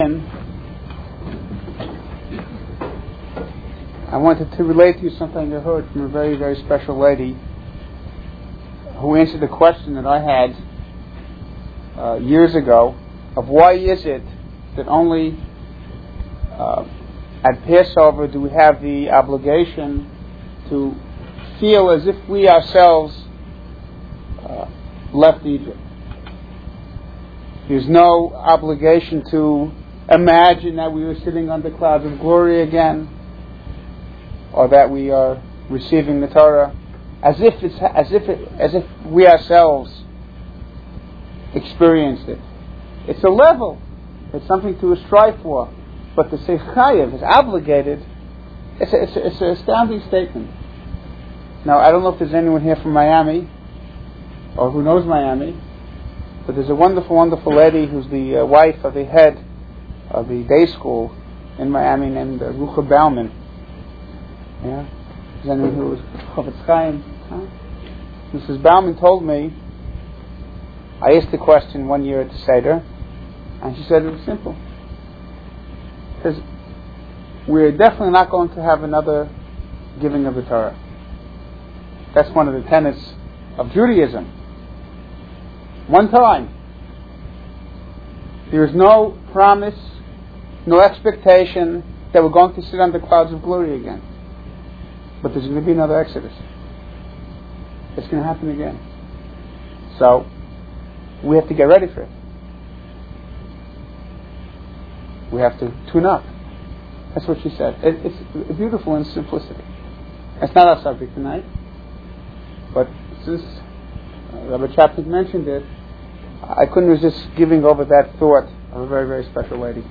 I wanted to relate to you something I heard from a very, very special lady who answered a question that I had uh, years ago of why is it that only uh, at Passover do we have the obligation to feel as if we ourselves uh, left Egypt. There's no obligation to imagine that we were sitting under clouds of glory again, or that we are receiving the Torah, as if it's as if it, as if we ourselves experienced it. It's a level. It's something to strive for. But to say chayiv is obligated, it's, a, it's, a, it's an astounding statement. Now, I don't know if there's anyone here from Miami, or who knows Miami, but there's a wonderful, wonderful lady who's the uh, wife of the head of the day school in Miami named uh, Rucha Bauman. Yeah? Is anyone who was Chofetz Chaim? Huh? Mrs. Bauman told me, I asked the question one year at the Seder, and she said it was simple. Because we're definitely not going to have another giving of the Torah. That's one of the tenets of Judaism. One time. There is no promise no expectation that we're going to sit the clouds of glory again. But there's going to be another Exodus. It's going to happen again. So, we have to get ready for it. We have to tune up. That's what she said. It, it's beautiful in simplicity. That's not our subject tonight. But since uh, Rabbi Chaplin mentioned it, I couldn't resist giving over that thought of a very, very special lady.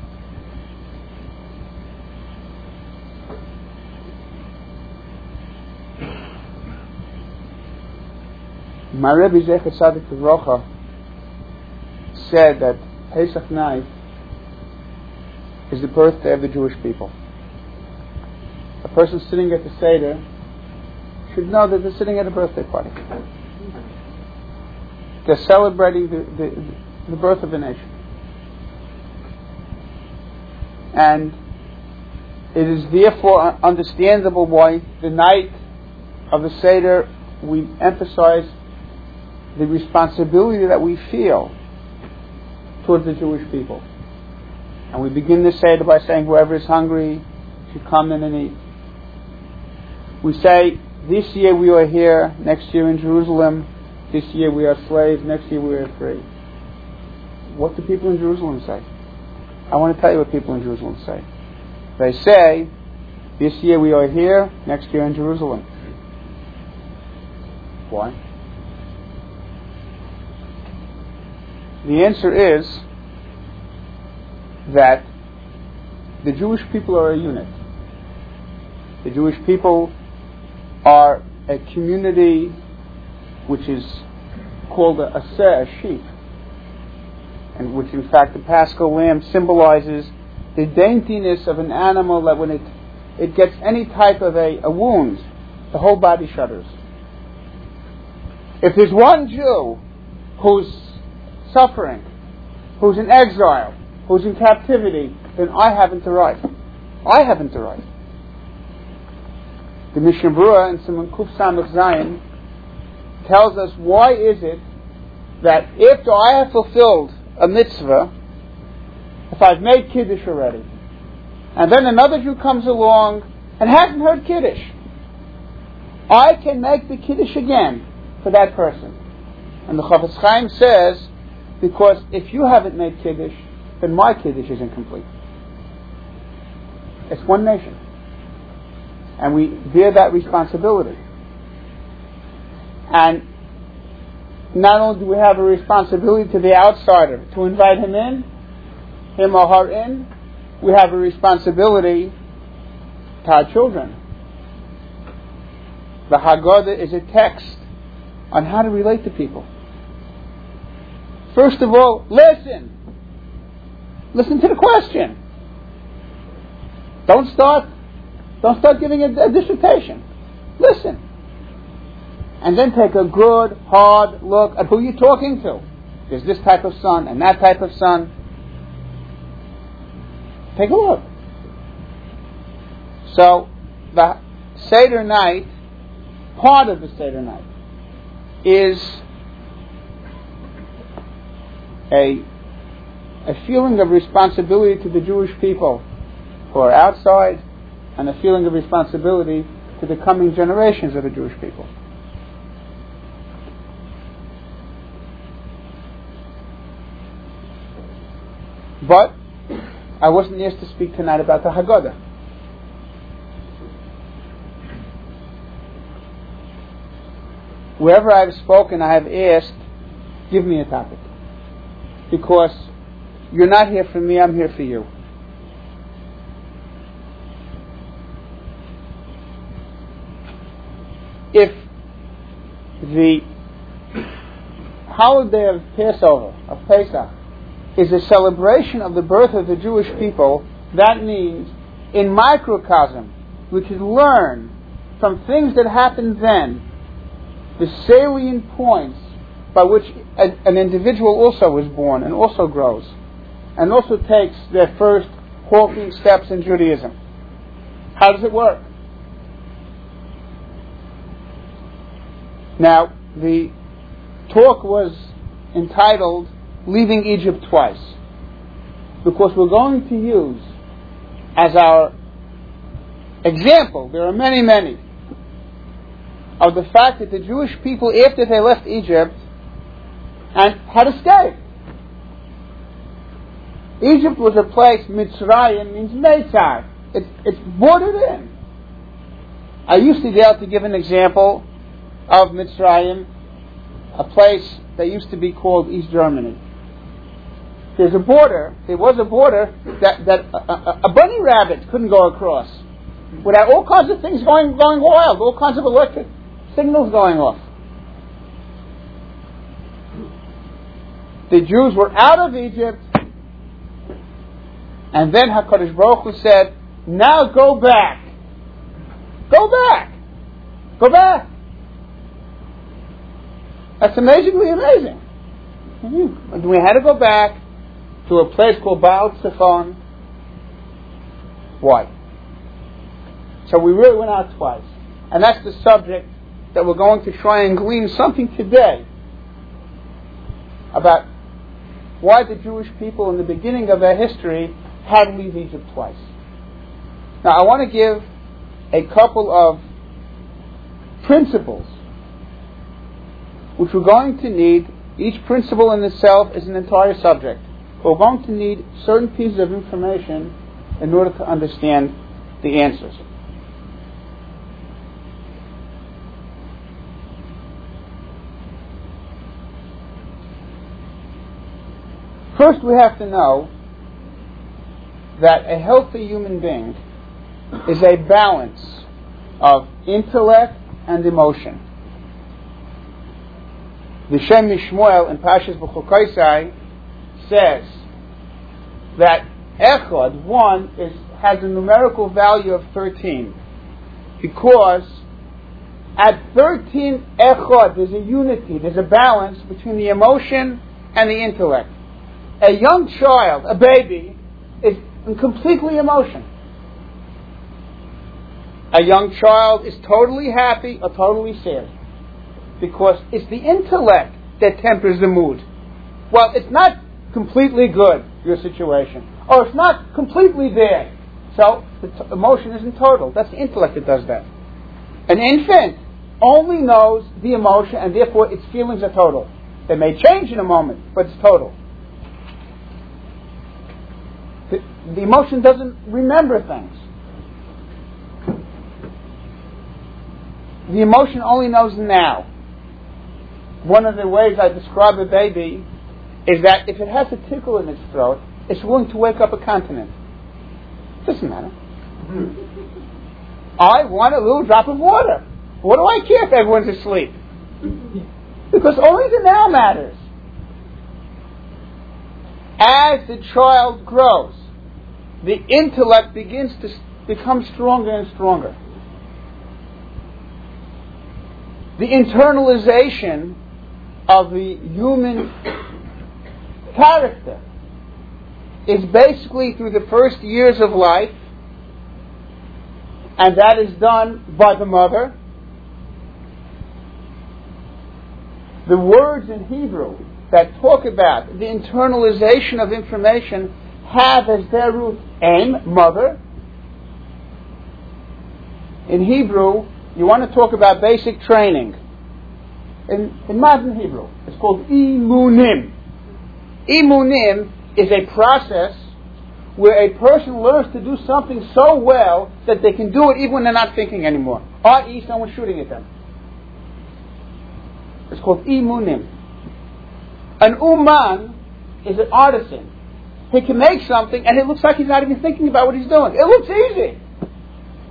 My Rebbe Zecher Tzadik Rocha said that Pesach night is the birthday of the Jewish people. A person sitting at the Seder should know that they're sitting at a birthday party. They're celebrating the, the, the birth of a nation. And it is therefore understandable why the night of the Seder we emphasize the responsibility that we feel towards the Jewish people. And we begin the Seder by saying, whoever is hungry should come in and eat. We say, this year we are here, next year in Jerusalem, this year we are slaves, next year we are free. What do people in Jerusalem say? I want to tell you what people in Jerusalem say. They say, this year we are here, next year in Jerusalem. Why? The answer is that the Jewish people are a unit. The Jewish people are a community which is called a aseh, a sheep, and which in fact the paschal lamb symbolizes the daintiness of an animal that when it, it gets any type of a, a wound, the whole body shudders. If there's one Jew who's suffering, who's in exile, who's in captivity, then I haven't the right. I haven't the right. The Mishnah Berurah in Siman Kuf Samach Zion tells us why is it that after I have fulfilled a mitzvah, if I've made Kiddush already, and then another Jew comes along and hasn't heard Kiddush, I can make the Kiddush again for that person. And the Chofetz Chaim says because if you haven't made Kiddush, then my Kiddush is incomplete. It's one nation. And we bear that responsibility. And not only do we have a responsibility to the outsider to invite him in, him or her in, we have a responsibility to our children. The Haggadah is a text on how to relate to people. First of all, listen. Listen to the question. Don't start. Don't start giving a, a dissertation. Listen. And then take a good, hard look at who you're talking to. There's this type of son and that type of son. Take a look. So, the Seder night, part of the Seder night, is a, a feeling of responsibility to the Jewish people who are outside and a feeling of responsibility to the coming generations of the Jewish people. But I wasn't asked to speak tonight about the Haggadah. Wherever I've spoken, I have asked, give me a topic. Because you're not here for me, I'm here for you. If the holiday of Passover, of Pesach, is a celebration of the birth of the Jewish people, that means in microcosm, we can learn from things that happened then the salient points by which an individual also is born and also grows and also takes their first walking steps in Judaism. How does it work? Now, the talk was entitled Leaving Egypt Twice because we're going to use as our example, there are many, many, of the fact that the Jewish people, after they left Egypt, and had escaped. Egypt was a place, Mitzrayim means Meitzar. It, it's bordered in. I used to be able to give an example of Mitzrayim, a place that used to be called East Germany. There's a border, there was a border that, that a, a, a bunny rabbit couldn't go across without all kinds of things going, going wild, all kinds of electric signals going off. The Jews were out of Egypt, and then HaKadosh Baruch Hu said, now go back. Go back. Go back. That's amazingly amazing. And we had to go back to a place called Baal Zephon. Why? So we really went out twice. And that's the subject that we're going to try and glean something today about why the Jewish people in the beginning of their history had to leave Egypt twice. Now, I want to give a couple of principles which we're going to need. Each principle in itself is an entire subject. We're going to need certain pieces of information in order to understand the answers. First, we have to know that a healthy human being is a balance of intellect and emotion. The Shem MiShmuel in Pashas B'chukaisai says that Echad, one, is, has a numerical value of 13 because at 13 Echad there's a unity, there's a balance between the emotion and the intellect a young child, a baby, is completely emotion. A young child is totally happy or totally sad because it's the intellect that tempers the mood. Well, it's not completely good, your situation, or it's not completely bad. So the t- emotion isn't total. That's the intellect that does that. An infant only knows the emotion and therefore its feelings are total. They may change in a moment, but it's total. The, emotion doesn't remember things. The emotion only knows now. One of the ways I describe a baby is that if it has a tickle in its throat, it's willing to wake up a continent. Doesn't matter. I want a little drop of water. What do I care if everyone's asleep? Because only the now matters. As the child grows, the intellect begins to become stronger and stronger. The internalization of the human character is basically through the first years of life, and that is done by the mother. The words in Hebrew that talk about the internalization of information have as their root aim, mother. In Hebrew, you want to talk about basic training. In, in modern Hebrew, it's called imunim. Imunim is a process where a person learns to do something so well that they can do it even when they're not thinking anymore, i.e., someone shooting at them. It's called imunim. An uman is an artisan. He can make something and it looks like he's not even thinking about what he's doing. It looks easy.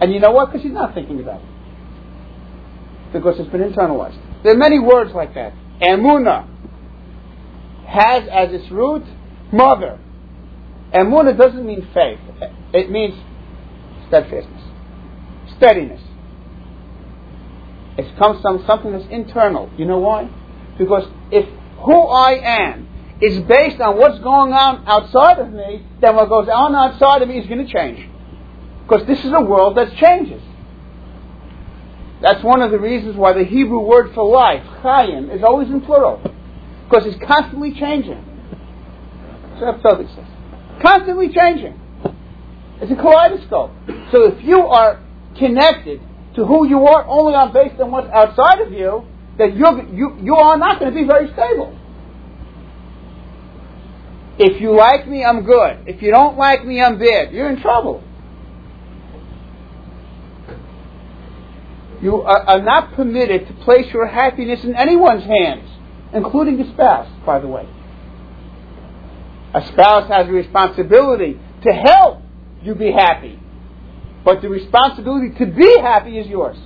And you know what? Because he's not thinking about it. Because it's been internalized. There are many words like that. Amuna has as its root mother. Amuna doesn't mean faith. It means steadfastness, steadiness. It comes from something that's internal. You know why? Because if who I am is based on what's going on outside of me, then what goes on outside of me is going to change. Because this is a world that changes. That's one of the reasons why the Hebrew word for life, chayim, is always in plural. Because it's constantly changing. So Tzadik says. Constantly changing. It's a kaleidoscope. So if you are connected to who you are only on based on what's outside of you, then you're, you, you are not going to be very stable. If you like me, I'm good. If you don't like me, I'm bad. You're in trouble. You are, are not permitted to place your happiness in anyone's hands, including your spouse, by the way. A spouse has a responsibility to help you be happy, but the responsibility to be happy is yours.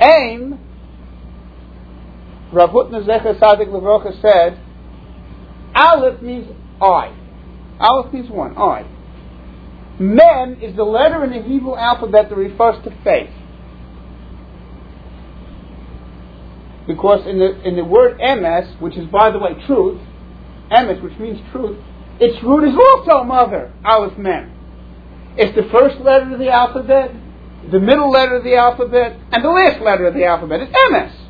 Aim, Rav Hutner Zecher Tzadik Levrocha said, Aleph means I. Aleph means one, I. Mem is the letter in the Hebrew alphabet that refers to faith. Because in the, in the word emes, which is by the way truth, emes, which means truth, its root is also mother, Aleph Mem. It's the first letter of the alphabet, the middle letter of the alphabet, and the last letter of the alphabet. It's emes.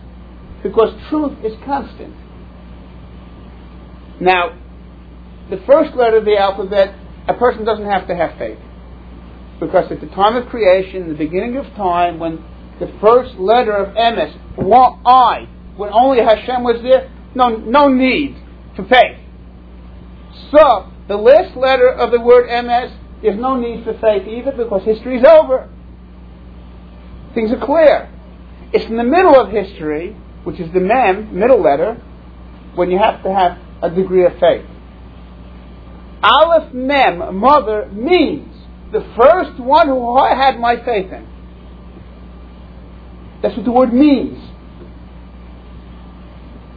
Because truth is constant. Now, the first letter of the alphabet, a person doesn't have to have faith. Because at the time of creation, the beginning of time, when the first letter of emes, I, when only Hashem was there, no, no need for faith. So, the last letter of the word emes, there's no need for faith either because history is over. Things are clear. It's in the middle of history, which is the mem, middle letter, when you have to have a degree of faith. Aleph mem, mother, means the first one who I had my faith in. That's what the word means.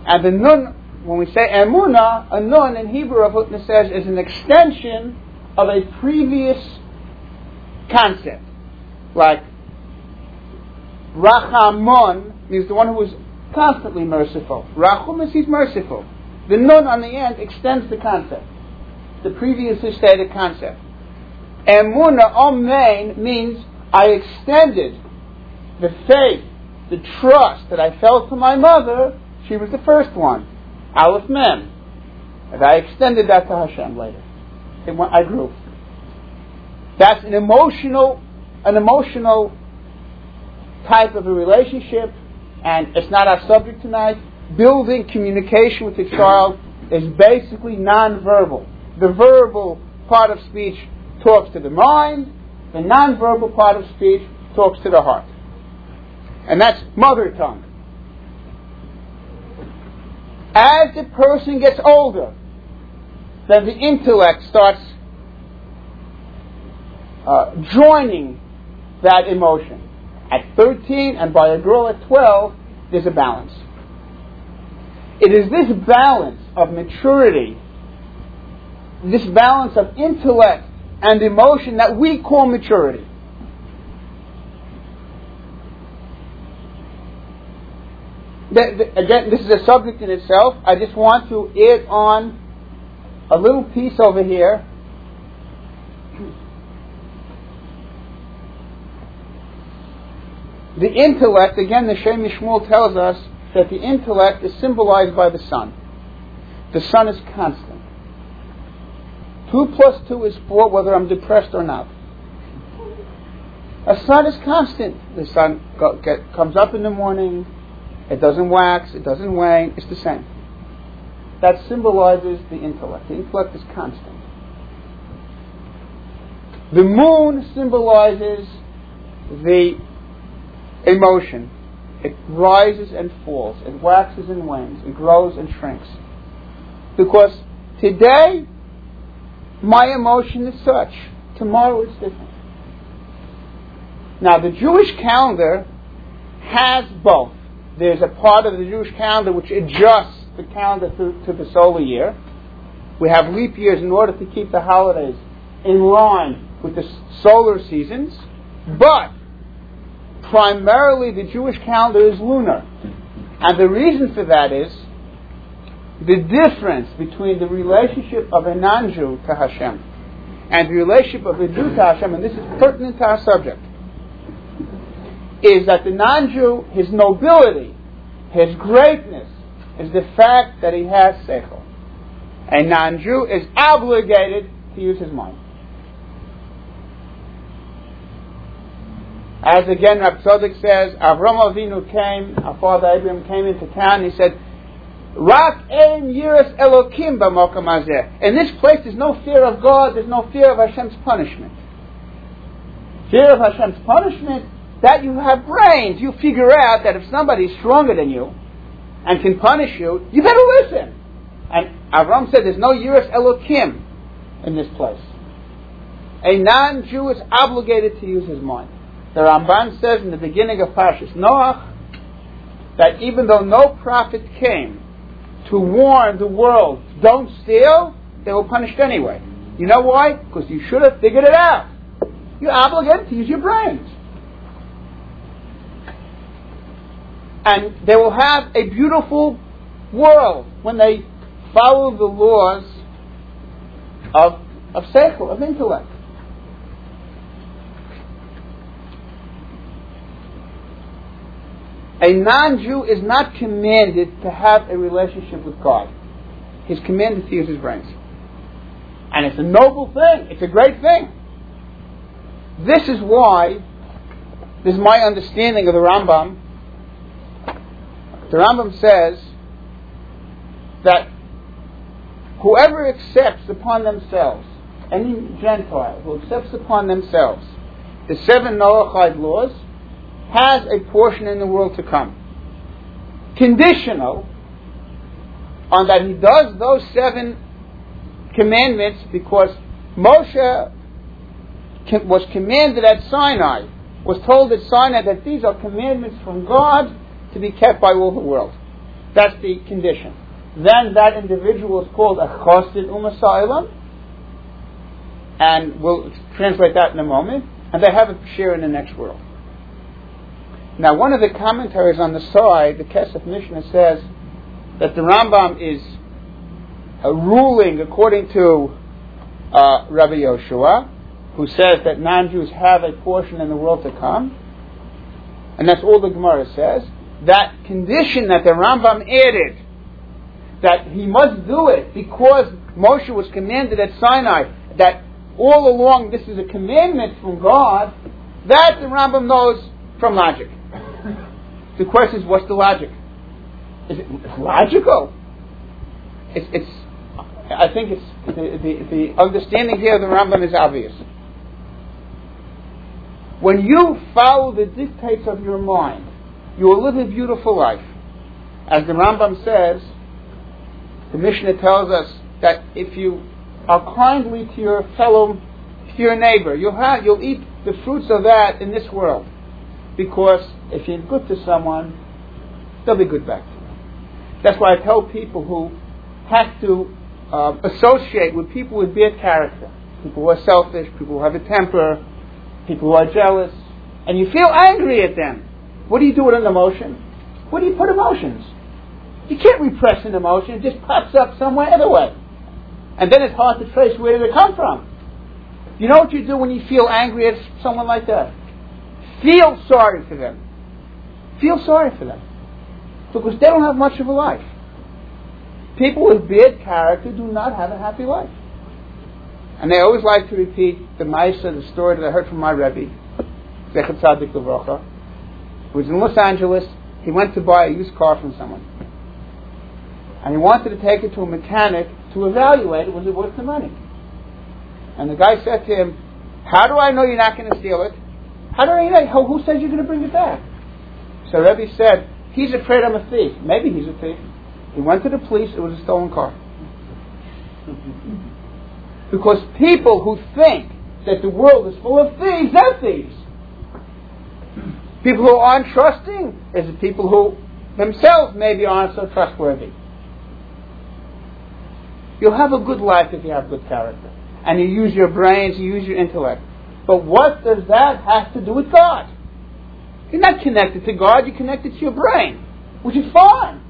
And the nun, when we say emuna, a nun in Hebrew, Rav Hutner says, is an extension of a previous concept. Like, Rachamon means the one who is constantly merciful. Rachum is he's merciful. The nun on the end extends the concept, the previously stated concept. Emuna Omein means I extended the faith, the trust that I felt to my mother. She was the first one. Aleph Mem. And I extended that to Hashem later. Went, I grew. That's an emotional, an emotional type of a relationship, and it's not our subject tonight. Building communication with the child is basically nonverbal. The verbal part of speech talks to the mind, the nonverbal part of speech talks to the heart. And that's mother tongue. As the person gets older, then the intellect starts uh, joining that emotion. At 13 and by a girl at 12, there's a balance. It is this balance of maturity, this balance of intellect and emotion that we call maturity. again, this is a subject in itself. I just want to add on a little piece over here. The intellect, again, the Shem MiShmuel tells us that the intellect is symbolized by the sun. The sun is constant. Two plus two is four, whether I'm depressed or not. A sun is constant. The sun go, get, comes up in the morning, it doesn't wax, it doesn't wane, it's the same. That symbolizes the intellect. The intellect is constant. The moon symbolizes the emotion. It rises and falls, it waxes and wanes, it grows and shrinks. Because today, my emotion is such, tomorrow it's different. Now, the Jewish calendar has both. There's a part of the Jewish calendar which adjusts the calendar to, to the solar year. We have leap years in order to keep the holidays in line with the solar seasons. But primarily the Jewish calendar is lunar. And the reason for that is the difference between the relationship of a non Jew to Hashem and the relationship of a Jew to Hashem, and this is pertinent to our subject is that the non-Jew, his nobility, his greatness, is the fact that he has seichel. A non-Jew is obligated to use his mind. As again, Rab Tzadok says, Avram Avinu came, our father Abraham came into town, he said, Rak ein yiras elokim b'mokam hazeh. In this place, there's no fear of God, there's no fear of Hashem's punishment. Fear of Hashem's punishment that you have brains. You figure out that if somebody's stronger than you and can punish you, you better listen. And Avram said there's no Yiras Elokim in this place. A non-Jew is obligated to use his mind. The Ramban says in the beginning of Parshas Noach that even though no prophet came to warn the world, don't steal, they were punished anyway. You know why? Because you should have figured it out. You're obligated to use your brains. and they will have a beautiful world when they follow the laws of, of seichel, of intellect. A non-Jew is not commanded to have a relationship with God. He's commanded to use his brains. And it's a noble thing. It's a great thing. This is why, this is my understanding of the Rambam, the Rambam says that whoever accepts upon themselves, any Gentile who accepts upon themselves the seven Noachide laws, has a portion in the world to come. Conditional on that he does those seven commandments because Moshe was commanded at Sinai, was told at Sinai that these are commandments from God to be kept by all the world. That's the condition. Then that individual is called a chosid umasailam, and we'll translate that in a moment. And they have a share in the next world. Now, one of the commentaries on the side, the Kesef Mishnah says that the Rambam is a ruling according to uh, Rabbi Yoshua, who says that non-Jews have a portion in the world to come, and that's all the Gemara says that condition that the Rambam added, that he must do it because Moshe was commanded at Sinai, that all along this is a commandment from God, that the Rambam knows from logic. The question is, what's the logic? Is it logical? It's, it's I think it's the, the, the understanding here of the Rambam is obvious. When you follow the dictates of your mind, you will live a beautiful life. As the Rambam says, the Mishnah tells us that if you are kindly to your fellow, to your neighbor, you'll, have, you'll eat the fruits of that in this world. Because if you're good to someone, they'll be good back to you. That's why I tell people who have to uh, associate with people with bad character, people who are selfish, people who have a temper, people who are jealous, and you feel angry at them. What do you do with an emotion? Where do you put emotions? You can't repress an emotion, it just pops up somewhere other way. And then it's hard to trace where did it come from. You know what you do when you feel angry at someone like that? Feel sorry for them. Feel sorry for them. Because they don't have much of a life. People with bad character do not have a happy life. And they always like to repeat the Maisa, the story that I heard from my Rebbe, Zecher Tzadik Levracha, who was in Los Angeles. He went to buy a used car from someone. And he wanted to take it to a mechanic to evaluate was it worth the money. And the guy said to him, How do I know you're not going to steal it? How do I know? Who says you're going to bring it back? So Rebbe said, He's afraid I'm a thief. Maybe he's a thief. He went to the police, it was a stolen car. because people who think that the world is full of thieves, they're thieves. People who aren't trusting is the people who themselves maybe aren't so trustworthy. You'll have a good life if you have good character. And you use your brains, you use your intellect. But what does that have to do with God? You're not connected to God, you're connected to your brain, which is fine.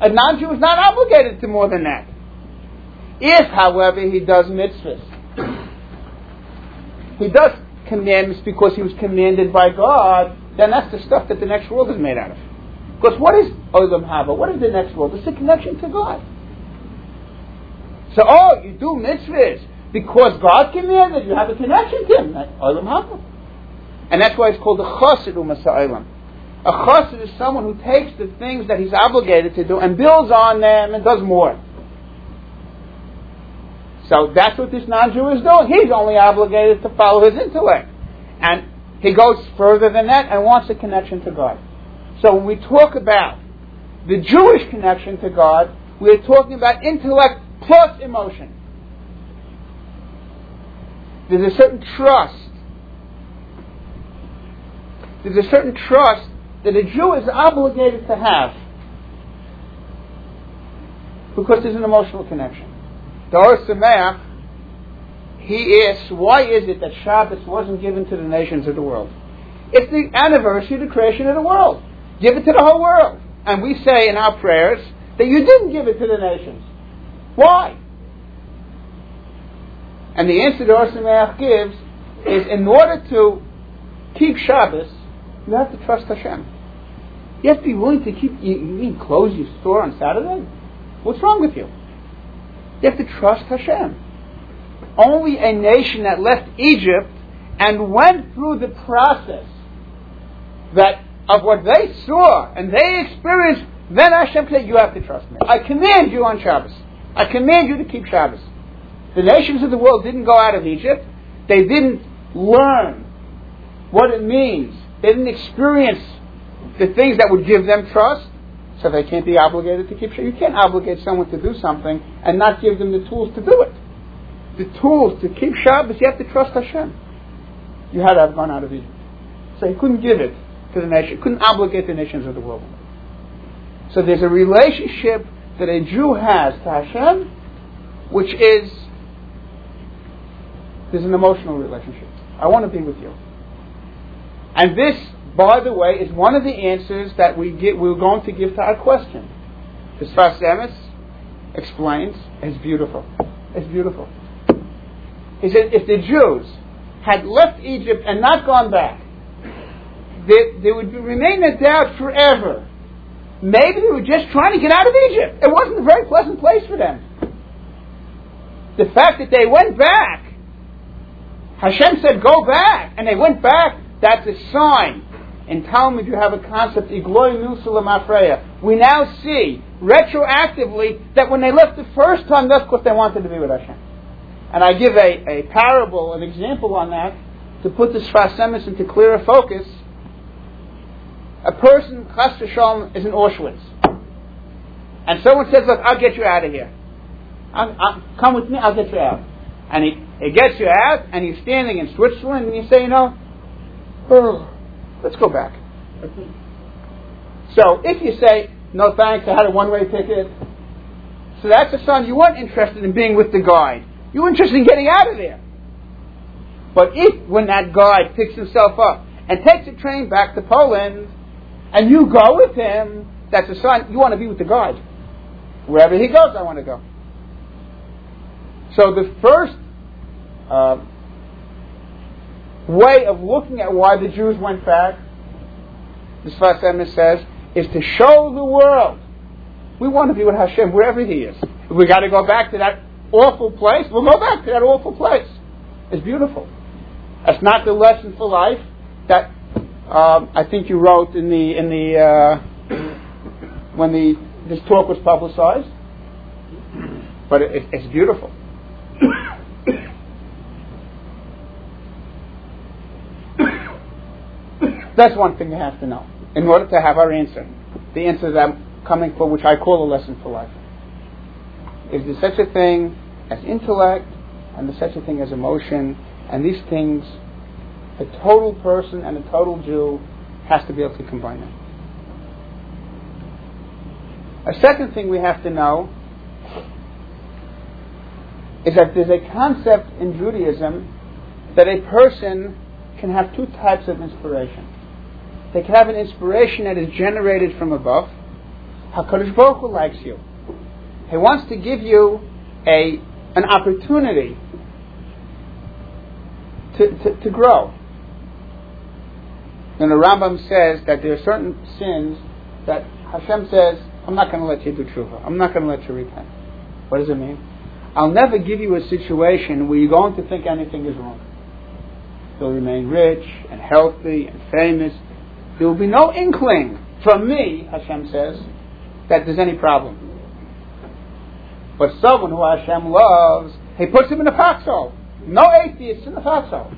A non Jew is not obligated to more than that. If, however, he does mitzvahs, he does commandments because he was commanded by God, then that's the stuff that the next world is made out of. Because what is Olam Haba? What is the next world? It's a connection to God. So, oh, you do mitzvahs because God commanded you have a connection to Him. Olam Haba. And that's why it's called the Chassid Umasa'olam. A chassid is someone who takes the things that he's obligated to do and builds on them and does more. So that's what this non-Jew is doing. He's only obligated to follow his intellect. And he goes further than that and wants a connection to God. So when we talk about the Jewish connection to God, we're talking about intellect plus emotion. There's a certain trust. There's a certain trust that a Jew is obligated to have because there's an emotional connection. The Or Sameach, he asks, why is it that Shabbos wasn't given to the nations of the world? It's the anniversary of the creation of the world. Give it to the whole world. And we say in our prayers that you didn't give it to the nations. Why? And the answer the Or Sameach gives is in order to keep Shabbos, you have to trust Hashem. You have to be willing to keep. You, you mean close your store on Saturday? What's wrong with you? You have to trust Hashem. Only a nation that left Egypt and went through the process that of what they saw and they experienced, then Hashem said, "You have to trust me. I command you on Shabbos. I command you to keep Shabbos." The nations of the world didn't go out of Egypt. They didn't learn what it means. They didn't experience the things that would give them trust, so they can't be obligated to keep Shabbat. You can't obligate someone to do something and not give them the tools to do it. The tools to keep Shabbos, you have to trust Hashem. You had to have gone out of Egypt. So he couldn't give it to the nation, couldn't obligate the nations of the world. So there's a relationship that a Jew has to Hashem, which is there's an emotional relationship. I want to be with you. And this by the way, is one of the answers that we get, we're going to give to our question. The Sfas Emes explains, it's beautiful. It's beautiful. He said, if the Jews had left Egypt and not gone back, they, they would remain in doubt forever. Maybe they were just trying to get out of Egypt. It wasn't a very pleasant place for them. The fact that they went back, Hashem said, go back, and they went back, that's a sign in Talmud, you have a concept, Igloy Afreya. We now see, retroactively, that when they left the first time, that's because they wanted to be with Hashem. And I give a, a parable, an example on that, to put the Sfas Emes into clearer focus. A person, Chas Shalom, is in Auschwitz. And someone says, look, I'll get you out of here. I'll, I'll, come with me, I'll get you out. And he, he gets you out, and he's standing in Switzerland, and you say, you know, Let's go back. So if you say, no thanks, I had a one way ticket, so that's a sign you weren't interested in being with the guide. You were interested in getting out of there. But if, when that guide picks himself up and takes a train back to Poland, and you go with him, that's a sign you want to be with the guide. Wherever he goes, I want to go. So the first uh, way of looking at why the Jews went back, the Sfas Emes says, is to show the world we want to be with Hashem wherever He is. If we got to go back to that awful place, we'll go back to that awful place. It's beautiful. That's not the lesson for life that um, I think you wrote in the in the uh, when the this talk was publicized. But it, it's beautiful. That's one thing you have to know in order to have our answer. The answer that I'm coming for, which I call a lesson for life. Is there such a thing as intellect, and there's such a thing as emotion, and these things, a total person and a total Jew has to be able to combine them. A second thing we have to know is that there's a concept in Judaism that a person can have two types of inspiration. They can have an inspiration that is generated from above. HaKadosh Baruch Hu likes you. He wants to give you a, an opportunity to, to, to grow. And the Rambam says that there are certain sins that Hashem says, I'm not going to let you do tshuva. I'm not going to let you repent. What does it mean? I'll never give you a situation where you're going to think anything is wrong. You'll remain rich and healthy and famous. There will be no inkling from me, Hashem says, that there's any problem. But someone who Hashem loves, he puts him in a foxhole. No atheists in the foxhole.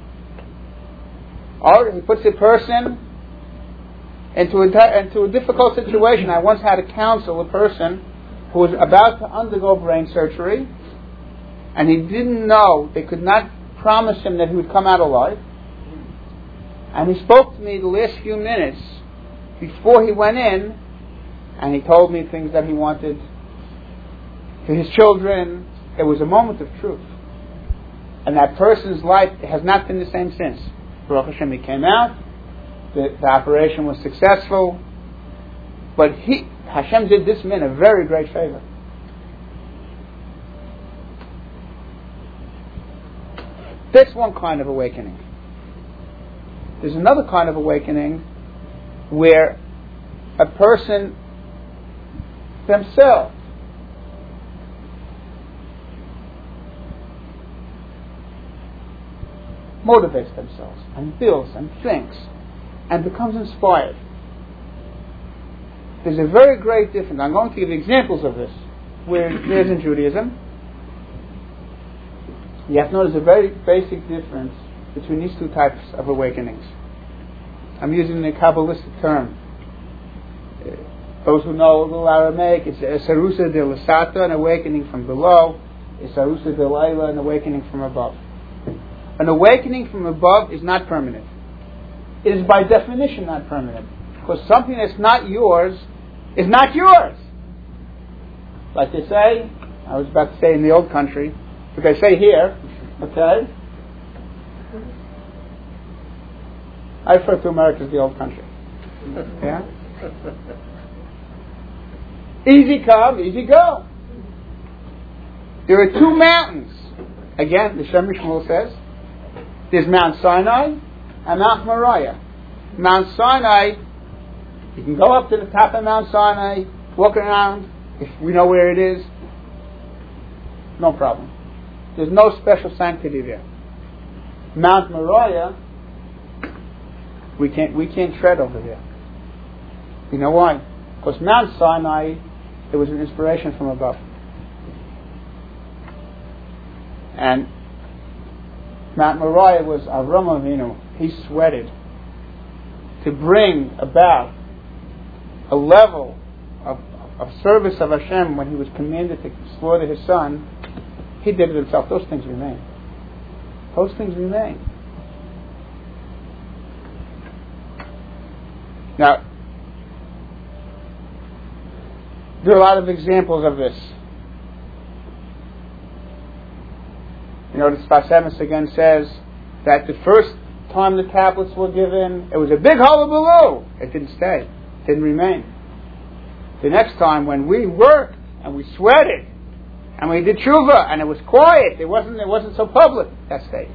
Or he puts a person into a, into a difficult situation. I once had to counsel a person who was about to undergo brain surgery, and he didn't know, they could not promise him that he would come out alive. And he spoke to me the last few minutes before he went in, and he told me things that he wanted for his children. It was a moment of truth. And that person's life has not been the same since. Baruch Hashem, he came out, the, the operation was successful, but he, Hashem did this man a very great favor. That's one kind of awakening. There's another kind of awakening where a person themselves motivates themselves and builds and thinks and becomes inspired. There's a very great difference. I'm going to give examples of this where there's in Judaism. You have to notice a very basic difference between these two types of awakenings. I'm using a Kabbalistic term. Those who know a little Aramaic, it's a Sarusa de Lasata, an awakening from below. It's Sarusa de Laila, an awakening from above. An awakening from above is not permanent. It is by definition not permanent. Because something that's not yours is not yours. Like they say, I was about to say in the old country, but they say here, okay? I refer to America as the old country. Yeah? Easy come, easy go. There are two mountains. Again, the Shem says, there's Mount Sinai and Mount Moriah. Mount Sinai, you can go up to the top of Mount Sinai, walk around, if we know where it is, no problem. There's no special sanctity there. Mount Moriah, we can't, we can't tread over there. You know why? Because Mount Sinai, it was an inspiration from above. And Mount Moriah was Avram Avinu. He sweated to bring about a level of, of service of Hashem when he was commanded to slaughter his son. He did it himself. Those things remain. Those things remain. Now, there are a lot of examples of this. You know, the Sfas again says that the first time the tablets were given, it was a big hullabaloo. It didn't stay. It didn't remain. the next time when we worked and we sweated and we did tshuva and it was quiet, it wasn't, it wasn't so public, that state.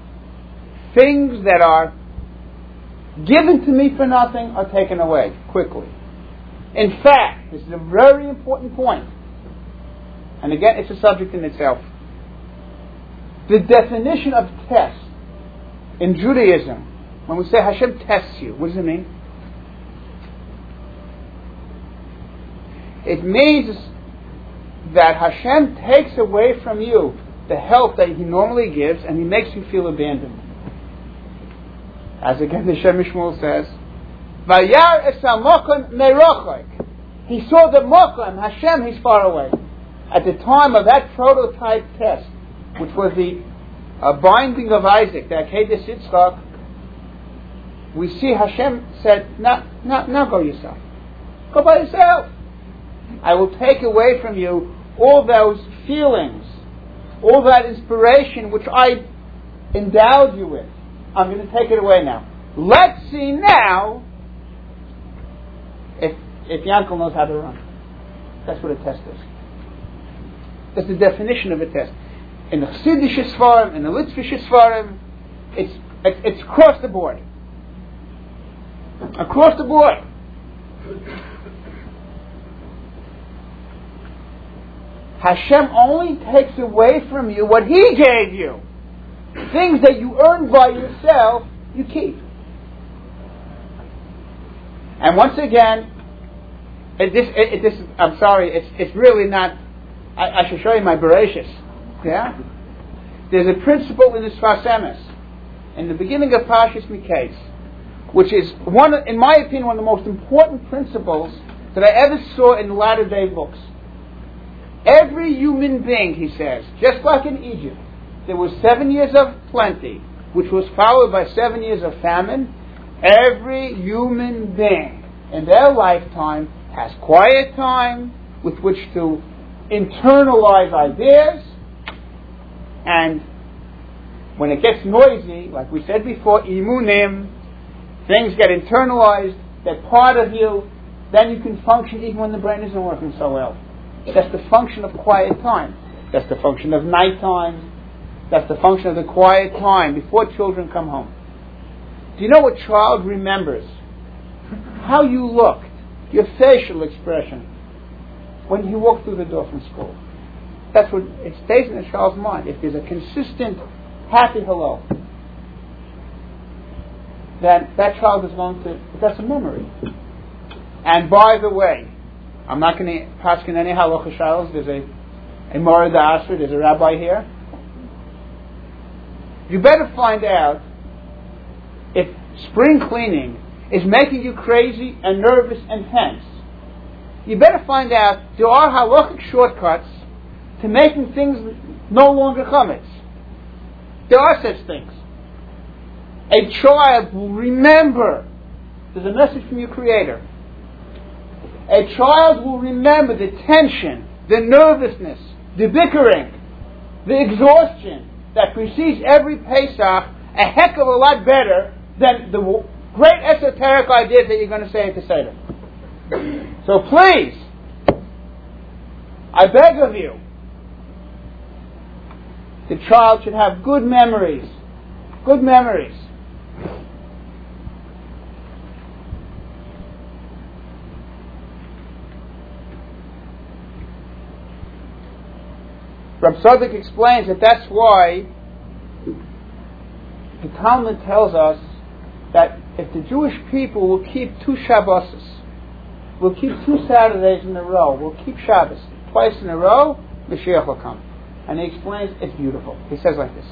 Things that are given to me for nothing are taken away quickly. In fact, this is a very important point, and again, it's a subject in itself. The definition of test in Judaism, when we say Hashem tests you, what does it mean? It means that Hashem takes away from you the help that He normally gives and He makes you feel abandoned. As again the Shem MiShmuel says, Vayar es merochik. He saw the Mokum, Hashem, he's far away. At the time of that prototype test, which was the uh, binding of Isaac, the Akedah Yitzchak, we see Hashem said, now, now, now go yourself. Go by yourself. I will take away from you all those feelings, all that inspiration which I endowed you with. I'm going to take it away now. Let's see now if, if Yankel knows how to run. That's what a test is. That's the definition of a test. In the Chassidish Sfarim, in the Litvish Sfarim, it's, it's, it's across the board. Across the board. Hashem only takes away from you what He gave you. Things that you earn by yourself, you keep. And once again, it, this, it, this, I'm sorry, it's, it's really not. I, I should show you my Bereshis. Yeah? There's a principle in the Sfas Emes, in the beginning of Pashas Miketz, which is, one, in my opinion, one of the most important principles that I ever saw in latter day books. Every human being, he says, just like in Egypt, there was seven years of plenty, which was followed by seven years of famine. Every human being in their lifetime has quiet time with which to internalize ideas, and when it gets noisy, like we said before, imunim, things get internalized, they're part of you, then you can function even when the brain isn't working so well. That's the function of quiet time. That's the function of night nighttime. That's the function of the quiet time before children come home. Do you know what child remembers? How you looked, your facial expression when you walk through the door from school. That's what it stays in the child's mind. If there's a consistent happy hello, then that child is going to, that's a memory. And by the way, I'm not going to pass in any halacha shalos. There's a a Mara d'Asra, there's a rabbi here. You better find out if spring cleaning is making you crazy and nervous and tense. You better find out there are halachic shortcuts to making things no longer chametz. There are such things. A child will remember. There's a message from your Creator a child will remember the tension, the nervousness, the bickering, the exhaustion that precedes every Pesach a heck of a lot better than the great esoteric ideas that you're going to say at the Seder. So please, I beg of you, the child should have good memories. Good memories. Rab Tzadok explains that that's why the Talmud tells us that if the Jewish people will keep two Shabbos, will keep two Saturdays in a row, will keep Shabbos twice in a row, Mashiach will come. And he explains it's beautiful. He says like this.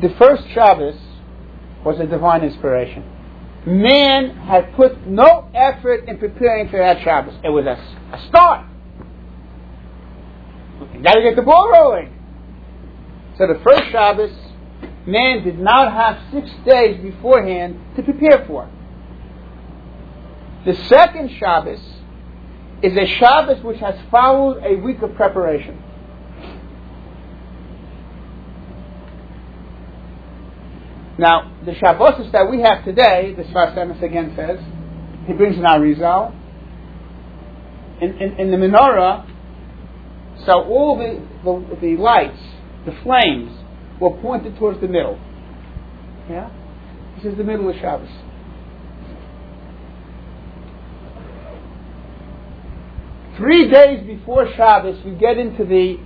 The first Shabbos was a divine inspiration man had put no effort in preparing for that Shabbos. It was a, a start. You got to get the ball rolling. So the first Shabbos, man did not have six days beforehand to prepare for. The second Shabbos is a Shabbos which has followed a week of preparation. Now, the Shabbosis that we have today, the Sfas Emes again says, he brings an Arizal. In, in, in the menorah, so all the, the, the lights, the flames, were pointed towards the middle. Yeah? This is the middle of Shabbos. Three days before Shabbos, we get into the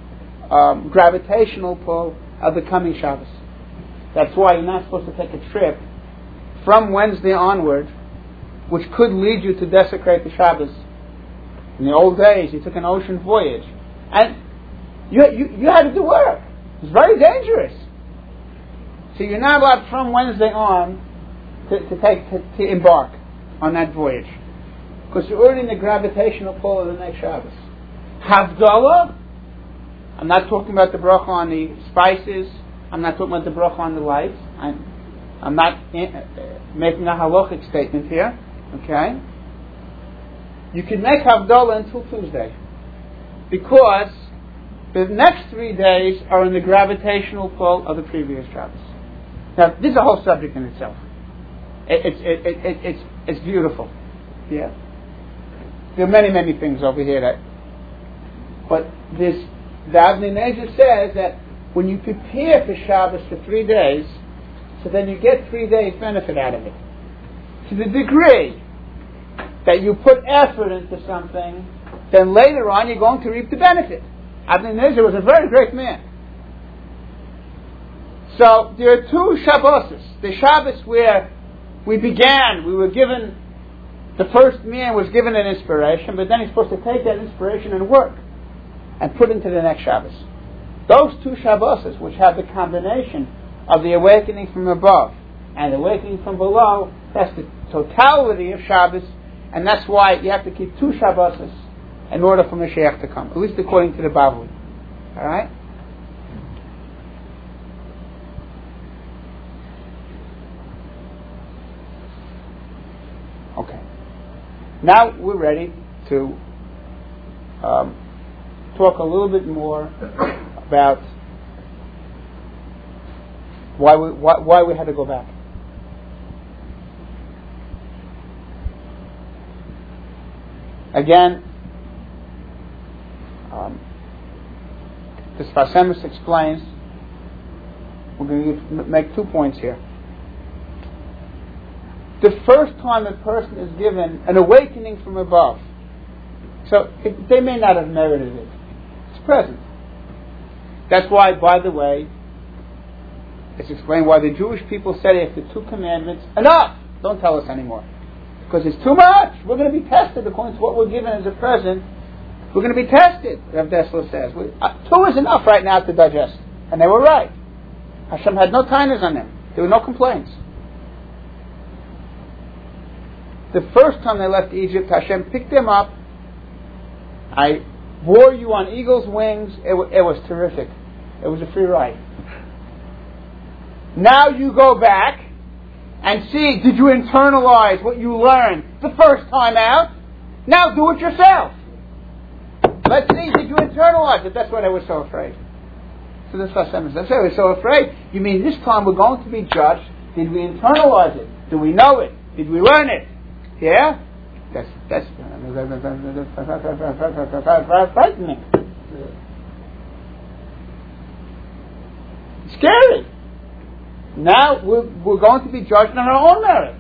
um, gravitational pull of the coming Shabbos. That's why you're not supposed to take a trip from Wednesday onward, which could lead you to desecrate the Shabbos. In the old days, you took an ocean voyage, and you, you, you had to do work. It's very dangerous. So you're not allowed from Wednesday on to, to take to, to embark on that voyage because you're already in the gravitational pull of the next Shabbos. Havdalah, I'm not talking about the bracha on the spices. I'm not talking about the bracha on the lights. I'm, I'm not in, uh, making a halachic statement here. Okay? You can make Havdalah until Tuesday because the next three days are in the gravitational pull of the previous Shabbos. Now, this is a whole subject in itself. It, it, it, it, it's, it's beautiful. Yeah. There are many, many things over here that. But this, the Avnei Nezer says that when you prepare for Shabbos for three days, so then you get three days benefit out of it. To the degree that you put effort into something, then later on you're going to reap the benefit. Avnei Nezer was a very great man. So there are two Shabbos. The Shabbos where we began, we were given the first man was given an inspiration, but then he's supposed to take that inspiration and work and put into the next Shabbos. Those two Shabbos, which have the combination of the awakening from above and the awakening from below, that's the totality of Shabbos, and that's why you have to keep two Shabbos in order for Mashiach to come, at least according to the Bavli. All right? Okay. Now we're ready to um, talk a little bit more about why we, why, why we had to go back. Again, um, the Sfas Emes explains, we're going to make two points here the first time a person is given an awakening from above. So it, they may not have merited it. It's present. That's why, by the way, it's explained why the Jewish people said after two commandments, enough! Don't tell us anymore. Because it's too much. We're going to be tested according to what we're given as a present. We're going to be tested, Rav Dessler says. We, uh, two is enough right now to digest. And they were right. Hashem had no tainas on them. There were no complaints. The first time they left Egypt, Hashem picked them up. I wore you on eagle's wings. It, it was terrific. It was a free ride. Now you go back and see, did you internalize what you learned the first time out? Now do it yourself. Let's see, did you internalize it? That's why they were so afraid. So this last sentence, that's why so afraid. You mean this time we're going to be judged? Did we internalize it? Do we know it? Did we learn it? Yeah? That's, that's frightening. Scary. Now we're, we're going to be judged on our own merit.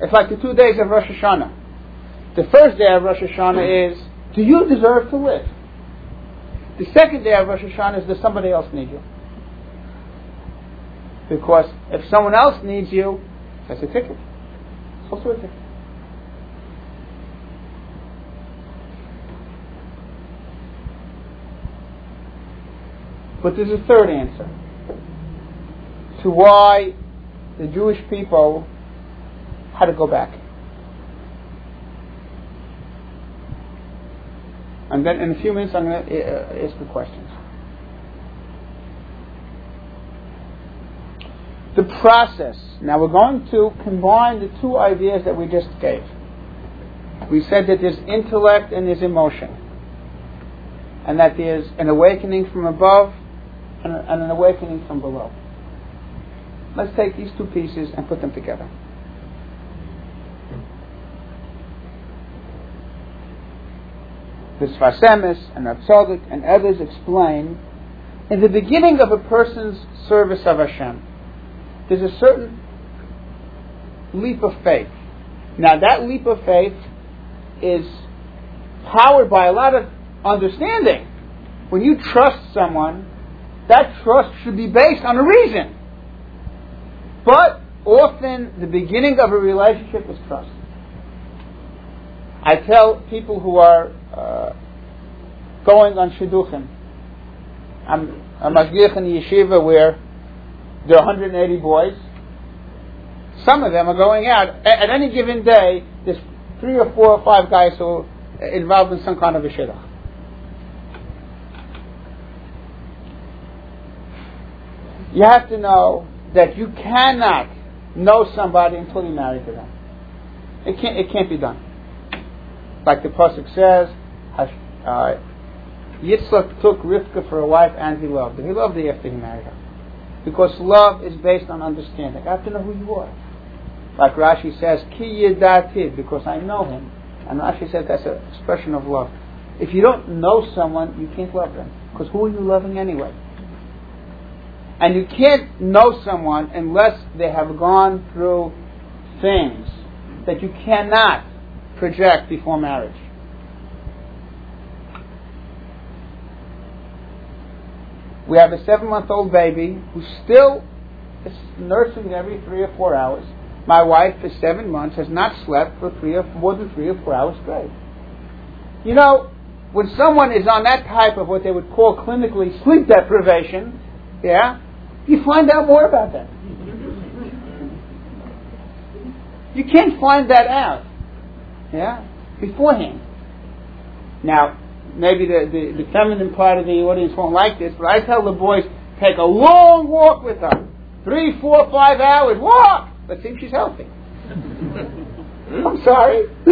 It's like the two days of Rosh Hashanah. The first day of Rosh Hashanah is, do you deserve to live? The second day of Rosh Hashanah is, does somebody else need you? Because if someone else needs you, that's a ticket. It's also a ticket. But there's a third answer to why the Jewish people had to go back. And then in a few minutes I'm going to uh, ask the questions. the process. Now we're going to combine the two ideas that we just gave. We said that there's intellect and there's emotion, and that there's an awakening from above and, an awakening from below. let's take these two pieces and put them together. The Sfas Emes and Rav and others explain in the beginning of a person's service of Hashem, there's a certain leap of faith. Now, that leap of faith is powered by a lot of understanding. When you trust someone, that trust should be based on a reason. But often, the beginning of a relationship is trust. I tell people who are uh, going on shidduchim. I'm a mashgiach in the yeshiva where there are 180 boys. Some of them are going out at, any given day. There's three or four or five guys who are involved in some kind of a shidduch. You have to know that you cannot know somebody until you marry to them. It can't. It can't be done. Like the pasuk says, uh, took Rivka for a wife and he loved her. He loved her after he married her. Because love is based on understanding. I have to know who you are. Like Rashi says, Ki yedativ, because I know him. And Rashi says that's an expression of love. If you don't know someone, you can't love them. Because who are you loving anyway? And you can't know someone unless they have gone through things that you cannot project before marriage. We have a seven month old baby who still is nursing every three or four hours. My wife, for seven months, has not slept for three or more than three or four hours straight. You know, when someone is on that type of what they would call clinically sleep deprivation, yeah, you find out more about that. You can't find that out, yeah, beforehand. Now, maybe the, the, the feminine part of the audience won't like this, but I tell the boys, take a long walk with her. Three, four, five hours. Walk! Let's see if she's healthy. I'm sorry.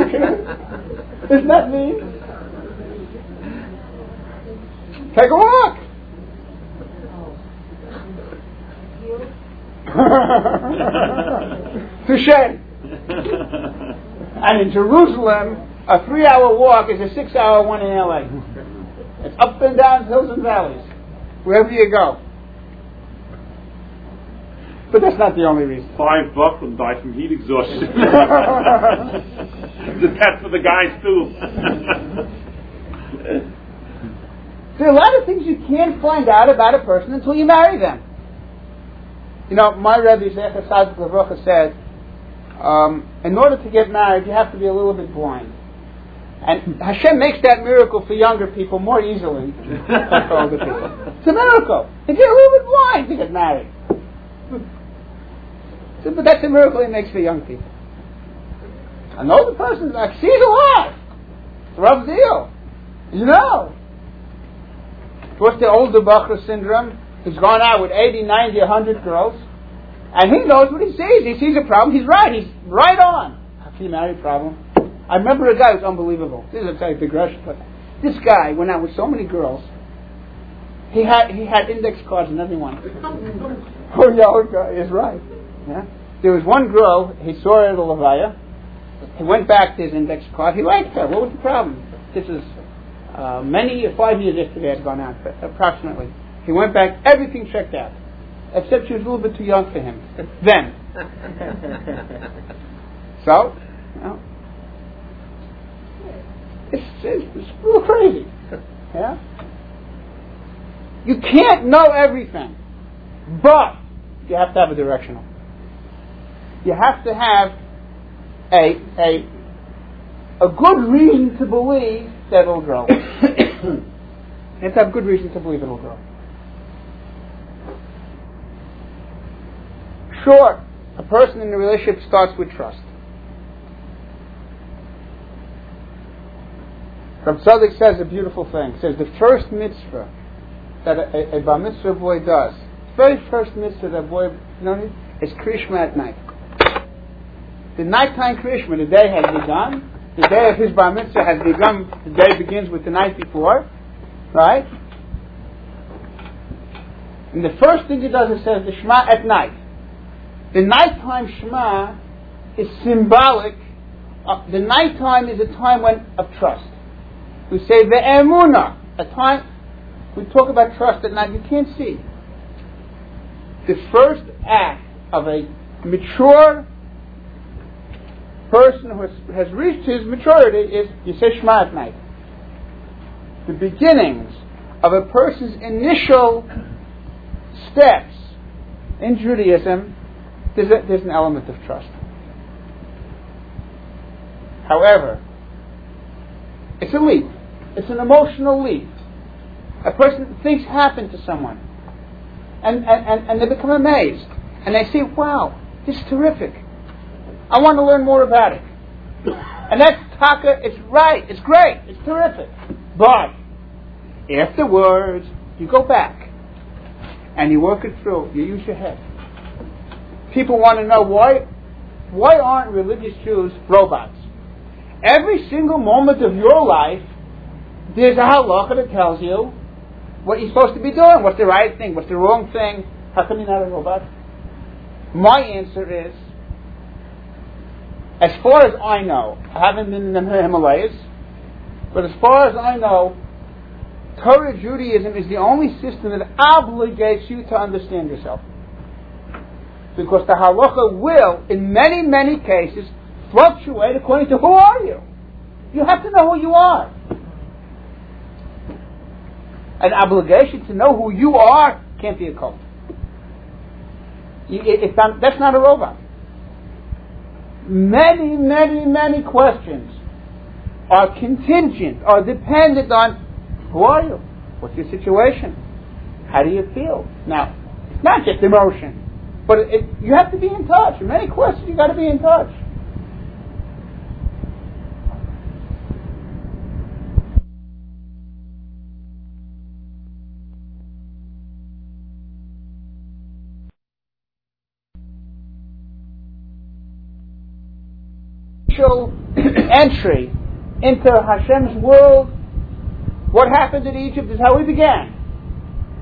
Isn't that mean? Take a walk. Touche. and in Jerusalem, a three hour walk is a six hour one in LA. It's up and down hills and valleys, wherever you go. But that's not the only reason. Five bucks will die from heat exhaustion. the test for the guys too. there are a lot of things you can't find out about a person until you marry them. You know, my Rebbe Zecher Tzadik Levrocha said, um, in order to get married, you have to be a little bit blind. And Hashem makes that miracle for younger people more easily than for older people. It's a miracle. If you're a little bit blind to get married. So, but that's a miracle he makes for young people. An older person like sees a lot. It's a rough deal. You know. What's the older Bochur syndrome? He's gone out with 80, 90, 100 girls. And he knows what he sees. He sees a problem. He's right. He's right on. Can you problem? I remember a guy who was unbelievable. This is a type of digression, but this guy went out with so many girls. He had he had index cards in every one. oh yeah, is right. Yeah. There was one girl he saw her at a levaya. He went back to his index card. He liked her. What was the problem? This is uh, many five years after they had gone out, approximately. He went back. Everything checked out, except she was a little bit too young for him then. so, you know, it's, it's, it's a little crazy. Yeah? You can't know everything, but you have to have a directional. You have to have a, a, a good reason to believe that it'll grow. you have to have good reason to believe it'll grow. Sure, a person in a relationship starts with trust. Rav Tzadok says a beautiful thing. He says the first mitzvah that a, a, a bar mitzvah boy does, very first mitzvah that boy you know, is krishma at night. The nighttime krishma, the day has begun. The day of his bar mitzvah has begun. The day begins with the night before, right? And the first thing he does is says the Shema at night. The nighttime Shema is symbolic. Of, the nighttime is a time when of trust. We say ve'emuna, a time we talk about trust at night. You can't see. The first act of a mature person who has, has reached his maturity is you say Shema at night. The beginnings of a person's initial steps in Judaism, there's, a, there's an element of trust. However, it's a leap. It's an emotional leap. A person, things happen to someone. And, and, and they become amazed. And they say, wow, this is terrific. I want to learn more about it. And that's taka, it's right, it's great, it's terrific. But afterwards, you go back and you work it through, you use your head. People want to know why why aren't religious Jews robots? Every single moment of your life, there's a halacha that tells you what you're supposed to be doing, what's the right thing, what's the wrong thing. How come you're not a robot? My answer is as far as I know, I haven't been in the Himalayas, but as far as I know, Torah Judaism is the only system that obligates you to understand yourself. Because the halacha will, in many, many cases, fluctuate according to who are you. You have to know who you are. An obligation to know who you are can't be a cult. that's not a robot many, many, many questions are contingent, are dependent on who are you? What's your situation? How do you feel? Now, it's not just emotion, but it, you have to be in touch. Many questions, you got to be in touch. entry into Hashem's world, what happened in Egypt is how we began.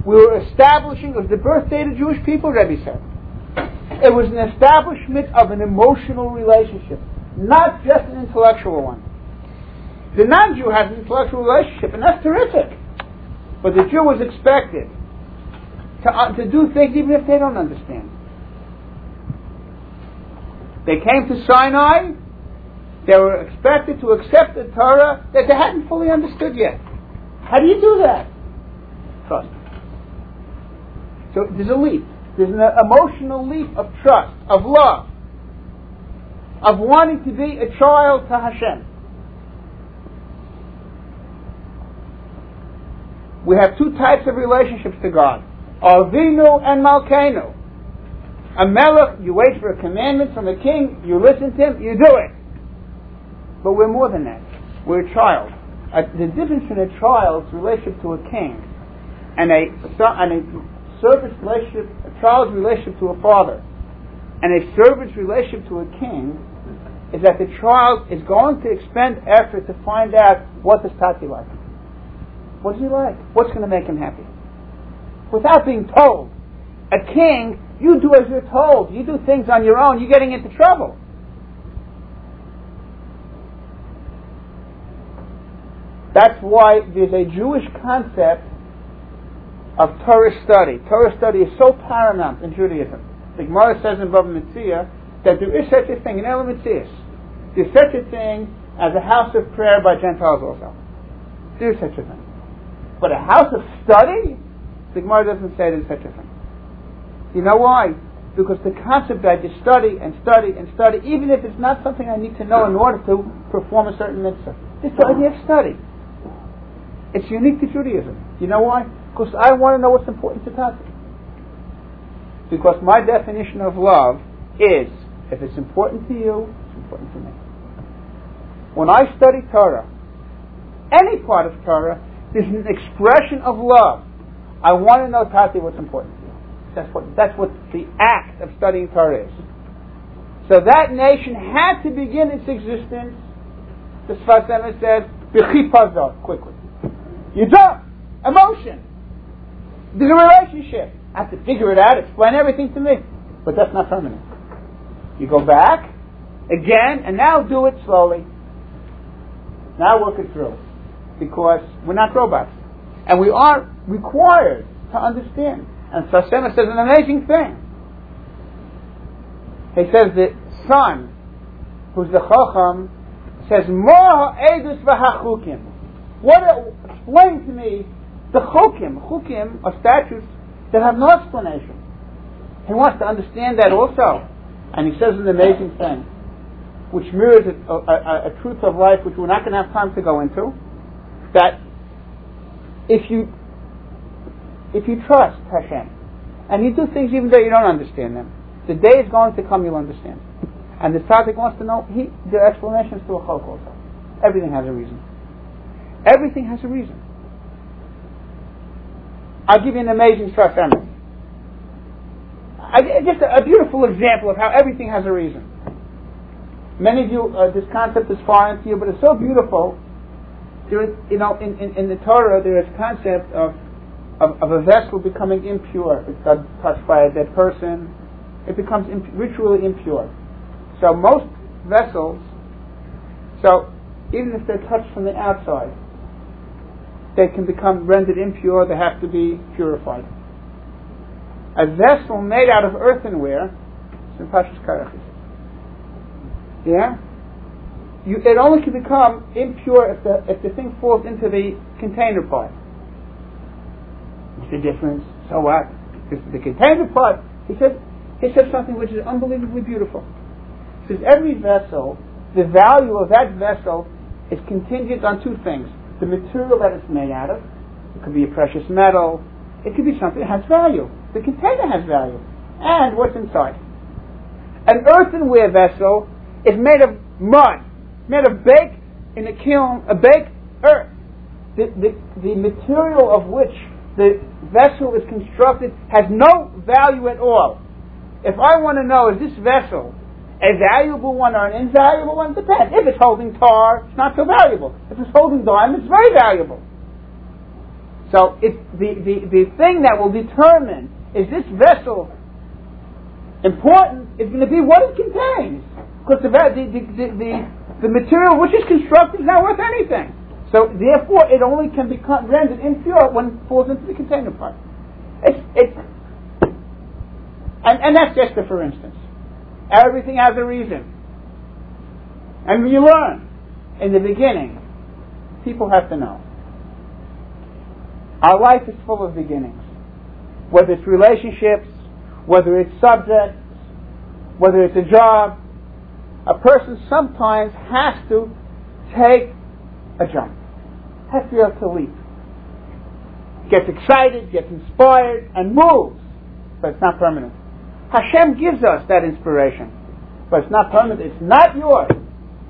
We were establishing, it was the birthday of the Jewish people, Rebbe said. It was an establishment of an emotional relationship, not just an intellectual one. The non Jew has an intellectual relationship, and that's terrific. But the Jew was expected to, uh, to do things even if they don't understand. They came to Sinai, they were expected to accept the Torah that they hadn't fully understood yet. How do you do that? Trust. So there's a leap. There's an emotional leap of trust, of love, of wanting to be a child to Hashem. We have two types of relationships to God. Avinu and Malkeinu. A melech, you wait for a commandment from a king, you listen to him, you do it. But we're more than that. We're a child. Uh, the difference between a child's relationship to a king and a, and a servant's relationship, a child's relationship to a father, and a servant's relationship to a king is that the child is going to expend effort to find out what does Tati like. What does he like? What's going to make him happy? Without being told. A king, you do as you're told. You do things on your own, you're getting into trouble. That's why there's a Jewish concept of Torah study. Torah study is so paramount in Judaism. The Gemara says in Bava Metzia that there is such a thing in Elam There's such a thing as a house of prayer by Gentiles also. There's such a thing. But a house of study, the Gemara doesn't say there's such a thing. You know why? Because the concept that you study and study and study, even if it's not something I need to know in order to perform a certain mitzvah, it's the idea of study. It's unique to Judaism. You know why? Because I want to know what's important to Tati. Because my definition of love is if it's important to you, it's important to me. When I study Torah, any part of Torah is an expression of love. I want to know Tati what's important to you. That's what that's what the act of studying Torah is. So that nation had to begin its existence. The Emes says, quickly. You jump. Emotion. There's a relationship. I have to figure it out, explain everything to me. But that's not permanent. You go back again, and now do it slowly. Now work it through. Because we're not robots. And we are required to understand. And Sfas Emes says an amazing thing. He says the son, who's the Chacham, says, More edus v'hachukim. What, explain to me the chukim. Chukim are statutes that have no explanation. He wants to understand that also. And he says an amazing thing, which mirrors a, a, a, a truth of life which we're not going to have time to go into, that if you if you trust Hashem, and you do things even though you don't understand them, the day is going to come you'll understand. And the tzaddik wants to know he, the explanations to a chok also. Everything has a reason. Everything has a reason. I'll give you an amazing Sfas Emes. Just a, a, beautiful example of how everything has a reason. Many of you, uh, this concept is foreign to you, but it's so beautiful. There is, you know, in, in, in the Torah, there is concept of, of, of a vessel becoming impure. If it's touched by a dead person, it becomes imp- ritually impure. So most vessels, so even if they're touched from the outside, they can become rendered impure, they have to be purified. A vessel made out of earthenware, yeah, you, it only can become impure if the if the thing falls into the container part. What's the difference? So what? Because the container part, he says, he said something which is unbelievably beautiful. He says every vessel, the value of that vessel is contingent on two things the material that it's made out of. It could be a precious metal. It could be something that has value. The container has value. And what's inside. An earthenware vessel is made of mud, made of baked in a kiln, a baked earth. The, the, the material of which the vessel is constructed has no value at all. If I want to know, is this vessel a valuable one or an invaluable one depends. If it's holding tar, it's not so valuable. If it's holding diamonds, it's very valuable. So the, the, the thing that will determine is this vessel important is going to be what it contains. Because the, the, the, the, the material which is constructed is not worth anything. So therefore it only can be rendered impure when it falls into the container part. It's, it's, and, and that's just a for instance. Everything has a reason. And you learn in the beginning, people have to know. Our life is full of beginnings. Whether it's relationships, whether it's subjects, whether it's a job, a person sometimes has to take a jump, has to be able to leap. Gets excited, gets inspired, and moves, but it's not permanent. Hashem gives us that inspiration. But it's not permanent, it's not yours.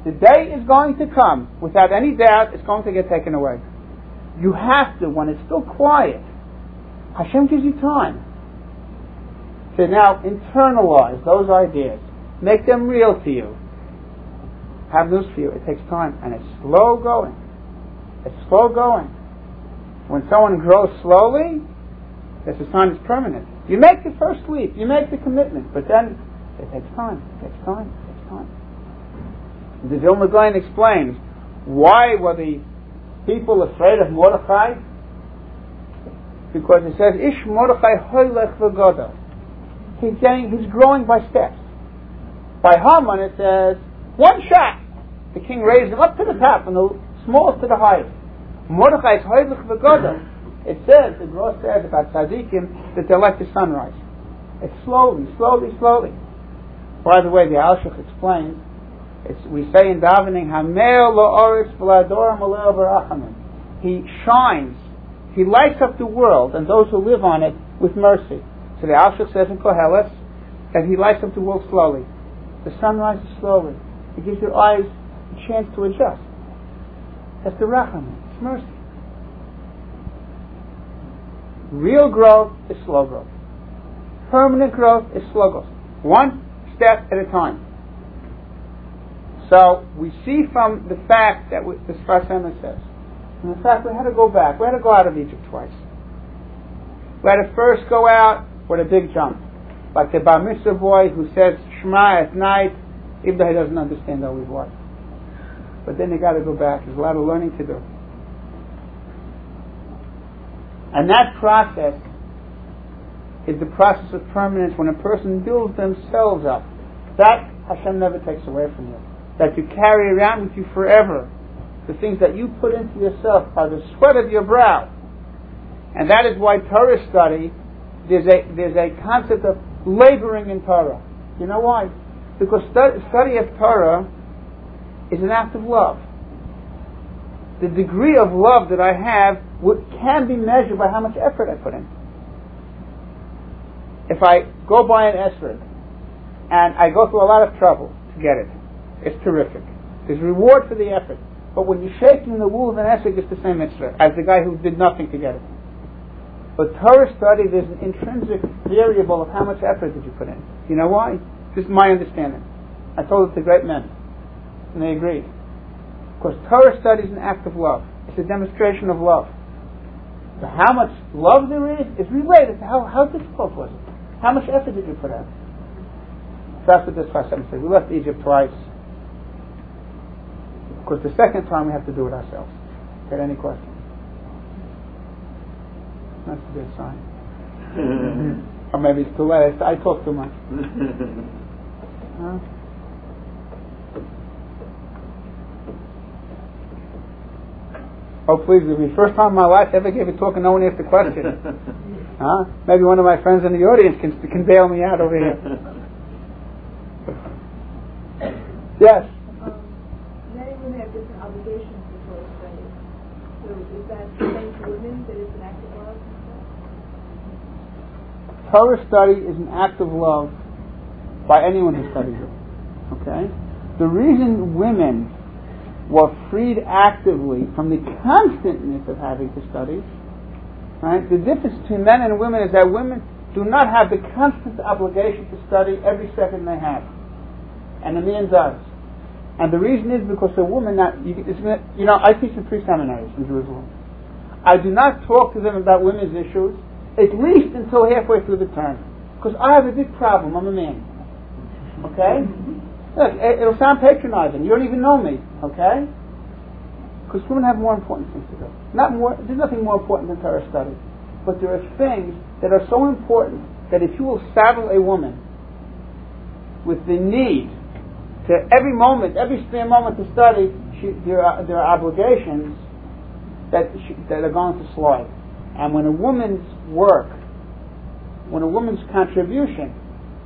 The day is going to come, without any doubt, it's going to get taken away. You have to, when it's still quiet, Hashem gives you time to now internalize those ideas, make them real to you. Have news for you, it takes time, and it's slow going. It's slow going. When someone grows slowly, that's a sign it's permanent. You make the first leap, you make the commitment, but then it takes time, it takes time, it takes time. The Vilna Gaon explains why were the people afraid of Mordechai? Because it says, Ish Mordechai hoylech v'goda. He's getting, he's growing by steps. By Haman it says, one shot. The king raised him up to the top, from the smallest to the highest. Mordechai is hoylech v'goda. It says, the Gross says about tzaddikim that they're like the sunrise. It's slowly, slowly, slowly. By the way, the Alshich explains, we say in davening, Hamel lo'oris v'ladoram barachamim. He shines, he lights up the world and those who live on it with mercy. So the Alshich says in Koheles that he lights up the world slowly. The sun rises slowly. It gives your eyes a chance to adjust. That's the rachamim. It's mercy. Real growth is slow growth. Permanent growth is slow growth. One step at a time. So we see from the fact that we, the Sfas Emes says, the fact we had to go back, we had to go out of Egypt twice. We had to first go out with a big jump, like the Bar Mitzvah boy who says Shema at night, even though he doesn't understand always what. But then you got to go back. There's a lot of learning to do. And that process is the process of permanence when a person builds themselves up. That Hashem never takes away from you. That you carry around with you forever. The things that you put into yourself by the sweat of your brow. And that is why Torah study, there's a, there's a concept of laboring in Torah. You know why? Because study, of Torah is an act of love. The degree of love that I have can be measured by how much effort I put in. If I go buy an esrog and I go through a lot of trouble to get it, it's terrific. There's reward for the effort. But when you're shaking the wool of an esrog, it's the same mitzvah as the guy who did nothing to get it. But Torah study, there's an intrinsic variable of how much effort did you put in. You know why? This is my understanding. I told it to great men, and they agreed. Because Torah study is an act of love. It's a demonstration of love. So how much love there is is related to how, how difficult was it. How much effort did you put out? So that's what this Hashem said. We left Egypt twice. Because the second time we have to do it ourselves. Got any questions? That's a good sign. or maybe it's too late. I talk too much. huh? Oh, please, it'll be the first time in my life I ever gave a talk and no one asked a question. huh? Maybe one of my friends in the audience can, can bail me out over here. yes? Um, many women have different obligations before study. So is that the same for women, that it's an act of love? Torah study is an act of love by anyone who studies it. Okay? The reason women were freed actively from the constantness of having to study. Right? The difference between men and women is that women do not have the constant obligation to study every second they have, and a man does. And the reason is because a woman, not, you, you know, I teach in pre-seminaries in Jerusalem. I do not talk to them about women's issues, at least until halfway through the term. Because I have a big problem. I'm a man. Okay? Look, it'll sound patronizing. You don't even know me, okay? Because women have more important things to do. Not more. There's nothing more important than Torah study, but there are things that are so important that if you will saddle a woman with the need to every moment, every spare moment to study, she, there are there are obligations that she, that are going to slide. And when a woman's work, when a woman's contribution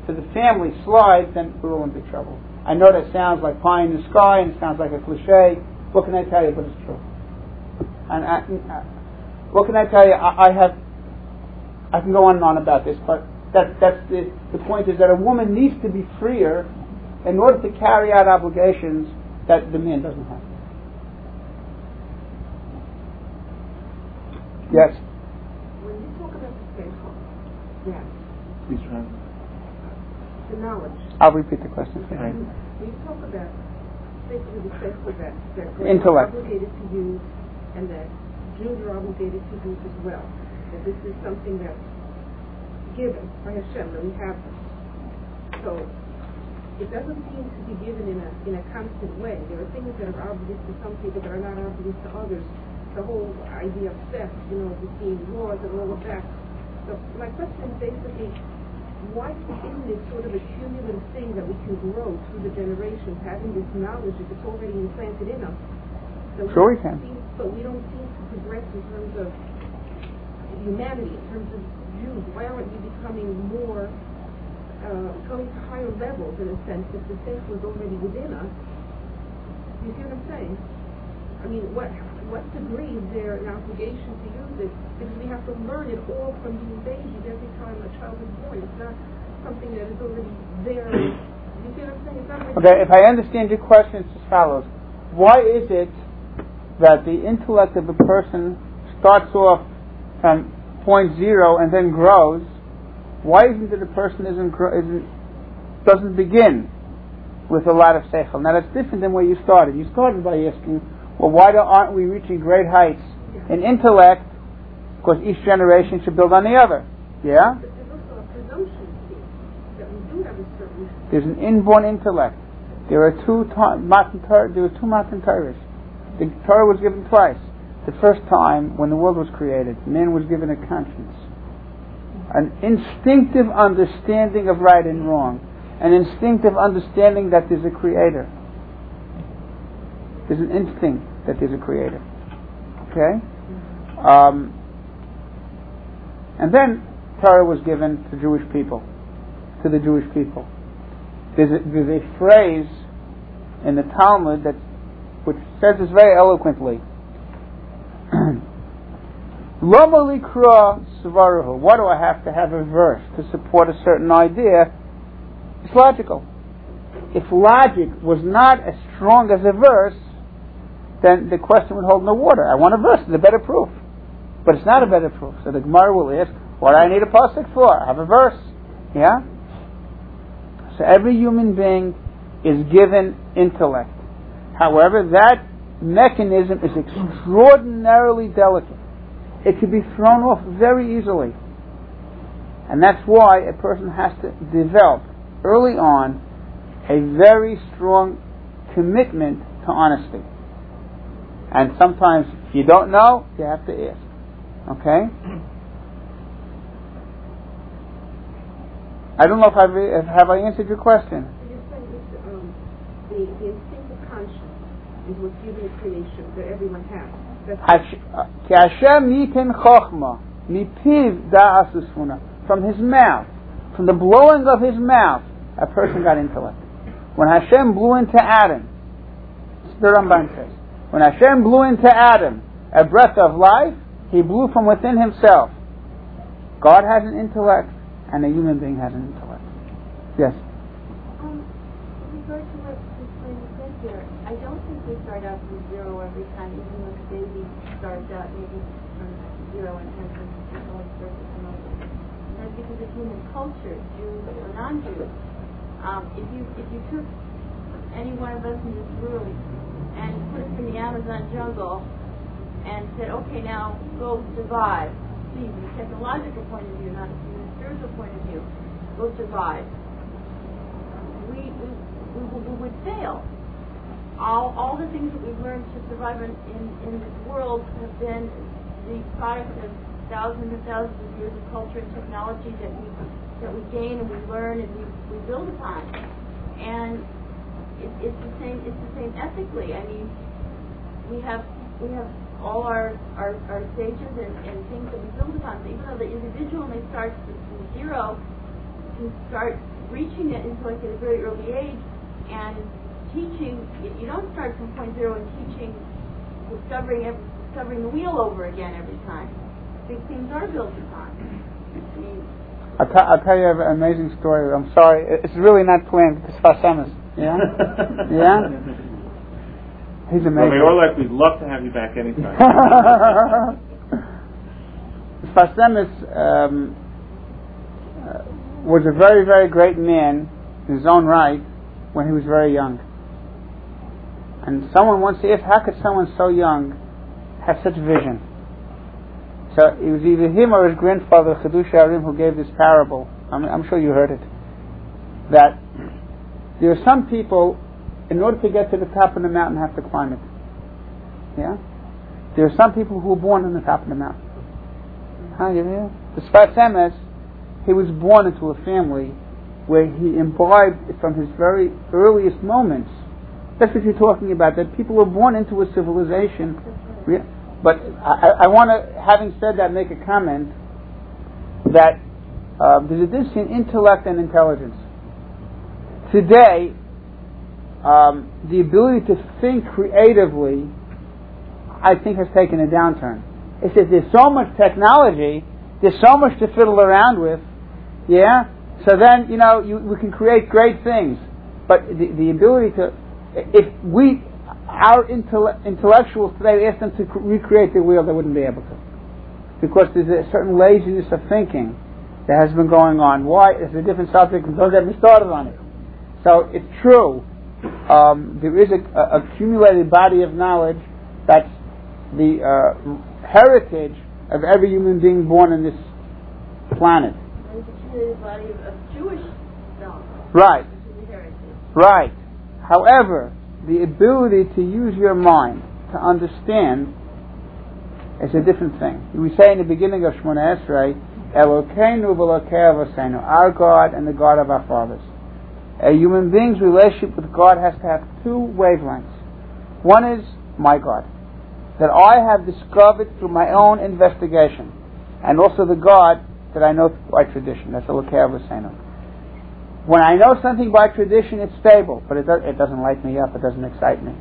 to the family slides, then we're all in big trouble. I know that sounds like pie in the sky and it sounds like a cliche. What can I tell you? But it's true. And I, uh, what can I tell you? I, I, have, I can go on and on about this, but that, that's the, the point is that a woman needs to be freer in order to carry out obligations that the man doesn't have. Yes. When you talk about the faithful, yes. Please try. The knowledge. I'll repeat the question. When you talk about basically the faithful that, that Intellect. are obligated to use and that Jews are obligated to use as well. That this is something that's given by Hashem, that we have this. So it doesn't seem to be given in a in a constant way. There are things that are obvious to some people that are not obvious to others. The whole idea of sex, you know, between laws and all of that. So my question is basically, why isn't this sort of a cumulative thing that we can grow through the generations, having this knowledge if it's already implanted in us? So Sure we can. Seem, but we don't seem to progress in terms of humanity, in terms of Jews. Why aren't we becoming more, uh, going to higher levels in a sense if the faith was already within us? You see what I'm saying? I mean, what what degree is there an obligation to use it? Because we have to learn it all from being babies every time a child is born. It's not something that is already there. You see what I'm saying? Okay, if I understand your question, it's as follows. Why is it that the intellect of a person starts off from point zero and then grows? Why isn't it a person isn't, isn't doesn't begin with a lot of seichel? Now that's different than where you started. You started by asking, well, why aren't we reaching great heights in intellect? Because each generation should build on the other. Yeah? There's an inborn intellect. There are two ta- Matan Torah, there were two Matan Torahs. The Torah was given twice. The first time, when the world was created, man was given a conscience, an instinctive understanding of right and wrong, an instinctive understanding that there's a creator. There's an instinct that there's a creator. Okay? Um, and then Torah was given to Jewish people, to the Jewish people. There's a, there's a phrase in the Talmud that which says this very eloquently. Why do I have to have a verse to support a certain idea? It's logical. If logic was not as strong as a verse, then the question would hold no water. I want a verse, it's a better proof. But it's not a better proof. So the Gemara will ask, what do I need a pasuk for? I have a verse. Yeah? So every human being is given intellect. However, that mechanism is extraordinarily delicate. It can be thrown off very easily. And that's why a person has to develop early on a very strong commitment to honesty. And sometimes if you don't know, you have to ask. Okay? I don't know if I've, if, have I answered your question. You're saying it's, um, the, the instinct of conscience is what's given creation that everyone has. That's Hash- Ki Hashem yitin chokhmah mipiv da'as usfuna. From his mouth, from the blowing of his mouth, a person got intellect. When Hashem blew into Adam, the Ramban says, when Hashem blew into Adam a breath of life, he blew from within himself. God has an intellect, and a human being has an intellect. Yes. Um, here, I don't think we start out from zero every time, even when the baby starts out maybe from zero and from only starts. And that's because of human culture, Jews or non-Jews. Um, if you if you took any one of us in this room and put us in the Amazon jungle and said, okay, now go survive, see, from a technological point of view, not from a spiritual point of view, go survive we, we, we, we would fail. All, all the things that we've learned to survive in, in, in this world have been the product of thousands and thousands of years of culture and technology that we that we gain and we learn and we, we build upon. And it, it's the same it's the same ethically. I mean, we have we have all our our, our stages and, and things that we build upon. So even though the individual may start from zero, can start reaching it intellect at a very early age and teaching you don't start from point zero and teaching discovering discovering the wheel over again every time big things are built upon I mean I'll, t- I'll tell you an amazing story. I'm sorry, it's really not planned. It's Sfas Emes. Yeah? Yeah? He's amazing. they all like, we'd love to have you back anytime. Sfas Emes um, uh, was a very, very great man in his own right when he was very young. And someone once asked, how could someone so young have such vision? So it was either him or his grandfather, Chiddushei HaRim, who gave this parable. I'm, I'm sure you heard it. That there are some people, in order to get to the top of the mountain, have to climb it. Yeah? There are some people who are born on the top of the mountain. Huh, you? The Sfas Emes, he was born into a family where he imbibed from his very earliest moments. That's what you're talking about, that people were born into a civilization. Yeah. But I, I want to, having said that, make a comment that uh, there's a in intellect and intelligence. Today, um, the ability to think creatively, I think, has taken a downturn. It's that there's so much technology, there's so much to fiddle around with, yeah. So then, you know, you, we can create great things, but the, the ability to, if we, our intelle- intellectuals today, ask them to cr- recreate the wheel, they wouldn't be able to, because there's a certain laziness of thinking that has been going on. Why? It's a different subject, and don't get me started on it. So it's true. Um, there is a, a accumulated body of knowledge that's the uh, heritage of every human being born on this planet. there's accumulated body of, of Jewish knowledge Right. which is a Right. However, the ability to use your mind to understand is a different thing. We say in the beginning of Shemona Esrei, Elokeinu v'Elokei our God and the God of our fathers. A human being's relationship with God has to have two wavelengths. One is my God, that I have discovered through my own investigation, and also the God that I know by tradition. That's the Elokei Avosenu. When I know something by tradition, it's stable, but it, does, it doesn't light me up, it doesn't excite me.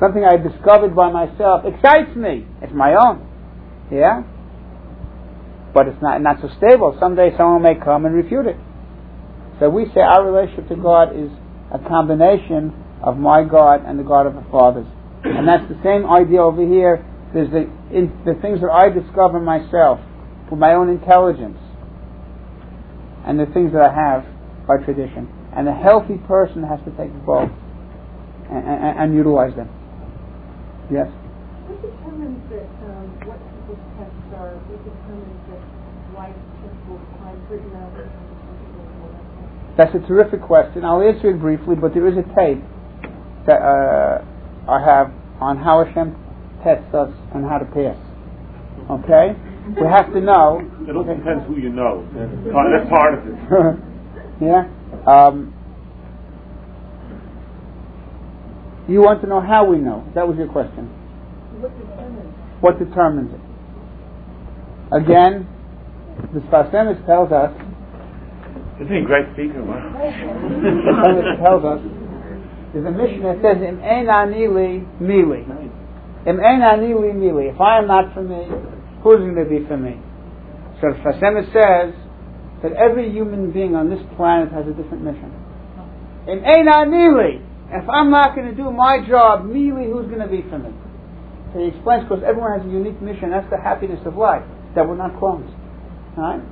Something I discovered by myself excites me. It's my own. Yeah? But it's not, not so stable. Someday someone may come and refute it. So we say our relationship to God is a combination of my God and the God of the fathers. And that's the same idea over here. There's the, in, the things that I discover myself with my own intelligence and the things that I have by tradition. And a healthy person has to take both and, and, and utilize them. Yes? What determines that um, what people's tests are? What determines that? That's a terrific question. I'll answer it briefly, but there is a tape that uh, I have on how Hashem tests us and how to pass. Okay? We have to know. It all depends who you know. That's part of it. Yeah? Um, you want to know how we know. That was your question. What determines? What determines it? Again, the Sfas Emes tells us, Isn't he a great speaker? Wow. tells us, there's a Mishnah that says, Im ein ani li mili. Im ein ani li mili. If I am not for me, who's going to be for me? So Emes says, that every human being on this planet has a different mission. In Eina Mili, if I'm not going to do my job, Mili, who's going to be for me? So he explains because everyone has a unique mission. That's the happiness of life, that we're not clones. Right?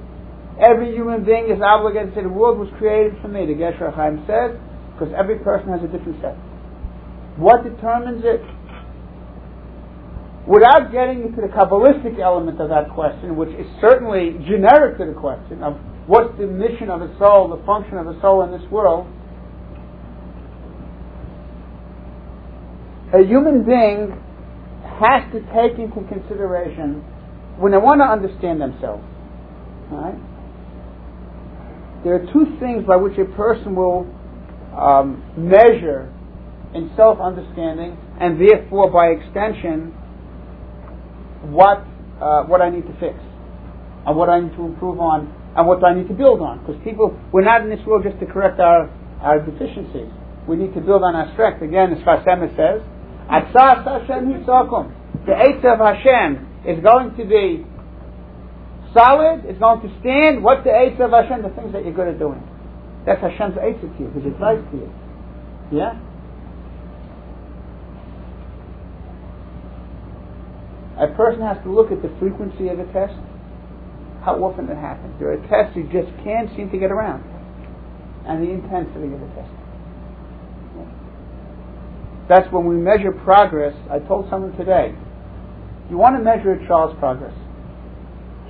Every human being is obligated to say, the world was created for me, the Gesher Chaim says, because every person has a different set. What determines it? Without getting into the Kabbalistic element of that question, which is certainly generic to the question of what's the mission of a soul, the function of a soul in this world, a human being has to take into consideration when they want to understand themselves. Right? There are two things by which a person will um, measure in self understanding and therefore by extension what uh, what I need to fix and what I need to improve on and what I need to build on? Because people, we're not in this world just to correct our, our deficiencies. We need to build on our strength. Again, as Sfas Emes says, Atzas Hashem Hisakum. The Eitz of Hashem is going to be solid, it's going to stand. What's the Eitz of Hashem? The things that you're good at doing. That's Hashem's Eitz to you, it's nice to you. Yeah? A person has to look at the frequency of a test how often it happens. There are tests you just can't seem to get around, and the intensity of the test. That's when we measure progress. I told someone today, you want to measure a child's progress,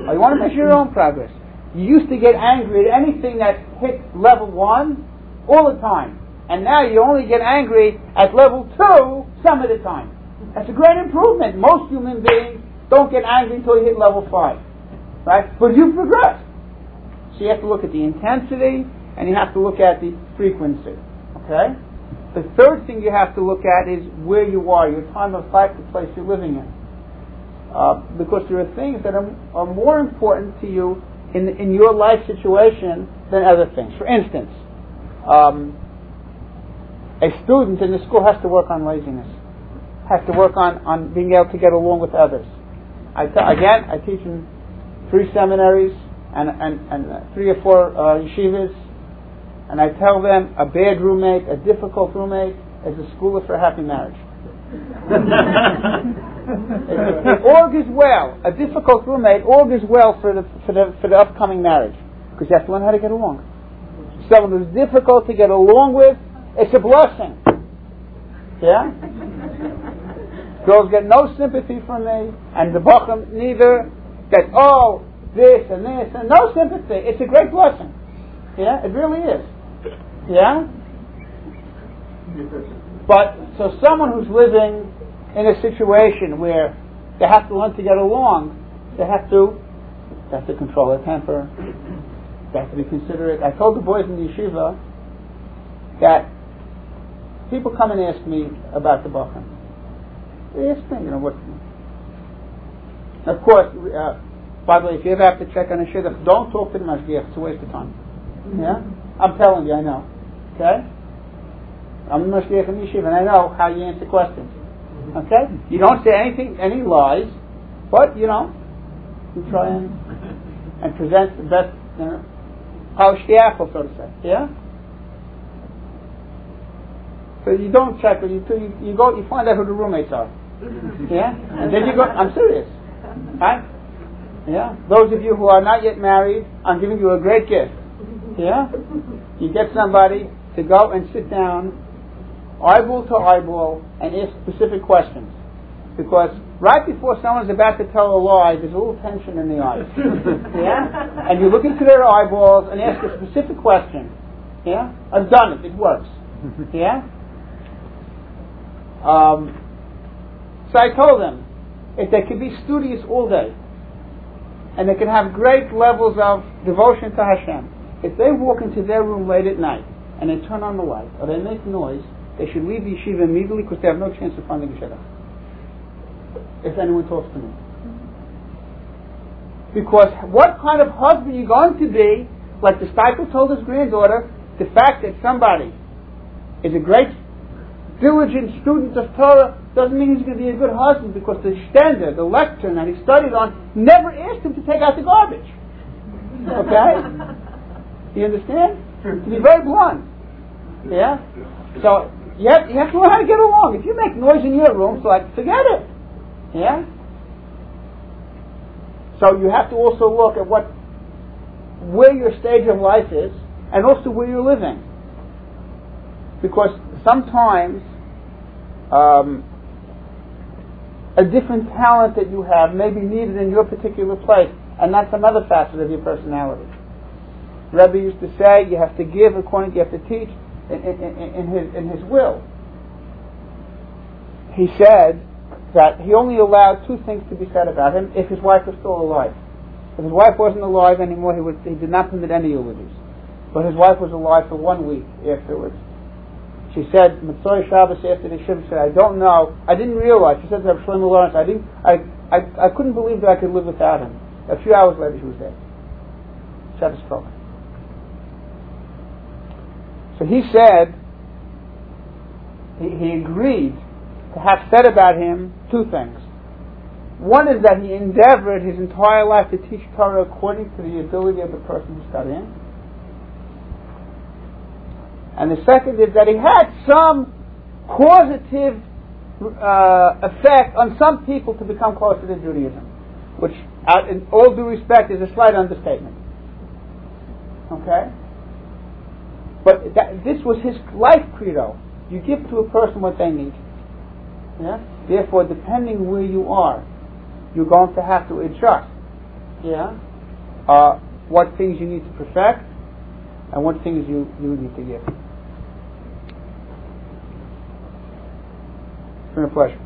or you want to measure your own progress. You used to get angry at anything that hit level one all the time, and now you only get angry at level two some of the time. That's a great improvement. Most human beings don't get angry until you hit level five. Right? But you progress. So you have to look at the intensity and you have to look at the frequency. Okay? The third thing you have to look at is where you are, your time of life, the place you're living in. Uh, because there are things that are, are more important to you in, in your life situation than other things. For instance, um, a student in the school has to work on laziness, has to work on, on being able to get along with others. I t- again, I teach in three seminaries and, and, and three or four uh, yeshivas, and I tell them a bad roommate, a difficult roommate, is a school for a happy marriage. it, augurs well. A difficult roommate augurs well for the, for the, for the upcoming marriage because you have to learn how to get along. Someone who's difficult to get along with, it's a blessing. Yeah? Girls get no sympathy from me, and the Bacham neither that, oh, this and this, and no sympathy. It's a great blessing. Yeah, it really is. Yeah? But so someone who's living in a situation where they have to learn to get along, they have to they have to control their temper. They have to be considerate. I told the boys in the yeshiva that people come and ask me about the bachim. They ask me, you know, what. Of course, uh, by the way, if you ever have to check on a shidduch, don't talk to the mashgiach. It's a waste of time. Yeah, I'm telling you, I know. Okay, I'm a mashgiach in yeshiva, and I know how you answer questions. Okay, you don't say anything, any lies, but you know, you try and and present the best, you know, polish the apple, so to say. Yeah. So you don't check, you, you you go, you find out who the roommates are. Yeah, and then you go. I'm serious, right? Yeah. Those of you who are not yet married, I'm giving you a great gift. Yeah. You get somebody to go and sit down, eyeball to eyeball, and ask specific questions, because right before someone's about to tell a lie, there's a little tension in the eyes. yeah. And you look into their eyeballs and ask a specific question. Yeah. I've done it. It works. Yeah. Um, so I told them if they could be studious all day and they can have great levels of devotion to Hashem, if they walk into their room late at night and they turn on the light or they make noise, they should leave the yeshiva immediately because they have no chance of finding a shidduch. If anyone talks to me. Because what kind of husband are you going to be, like the Steipler told his granddaughter, the fact that somebody is a great diligent student of Torah doesn't mean he's going to be a good husband because the standard, the lectern that he studied on, never asked him to take out the garbage. Okay? you understand? To be very blunt. Yeah? So, you have, you have to learn how to get along. If you make noise in your room, so like, forget it. Yeah? So you have to also look at what, where your stage of life is, and also where you're living. Because sometimes um, a different talent that you have may be needed in your particular place, and that's another facet of your personality. Rebbe used to say, you have to give according to you have to teach in, in, in, his, in his will. He said that he only allowed two things to be said about him if his wife was still alive. If his wife wasn't alive anymore, he, would, he did not permit any eulogies. But his wife was alive for one week afterwards she said, Motzei Shabbos after the Shiva said, I don't know, I didn't realize, she said to Shlomo Lawrence, I didn't, I, I, I couldn't believe that I could live without him. A few hours later she was dead. A stroke. So he said, he, he agreed to have said about him two things. One is that he endeavored his entire life to teach Torah according to the ability of the person who's studying. And the second is that he had some causative uh, effect on some people to become closer to Judaism, which, out in all due respect, is a slight understatement. Okay? But that, this was his life credo. You give to a person what they need. Yeah? Therefore, depending where you are, you're going to have to adjust. Yeah? Uh, what things you need to perfect and what things you, you need to give. been a pleasure.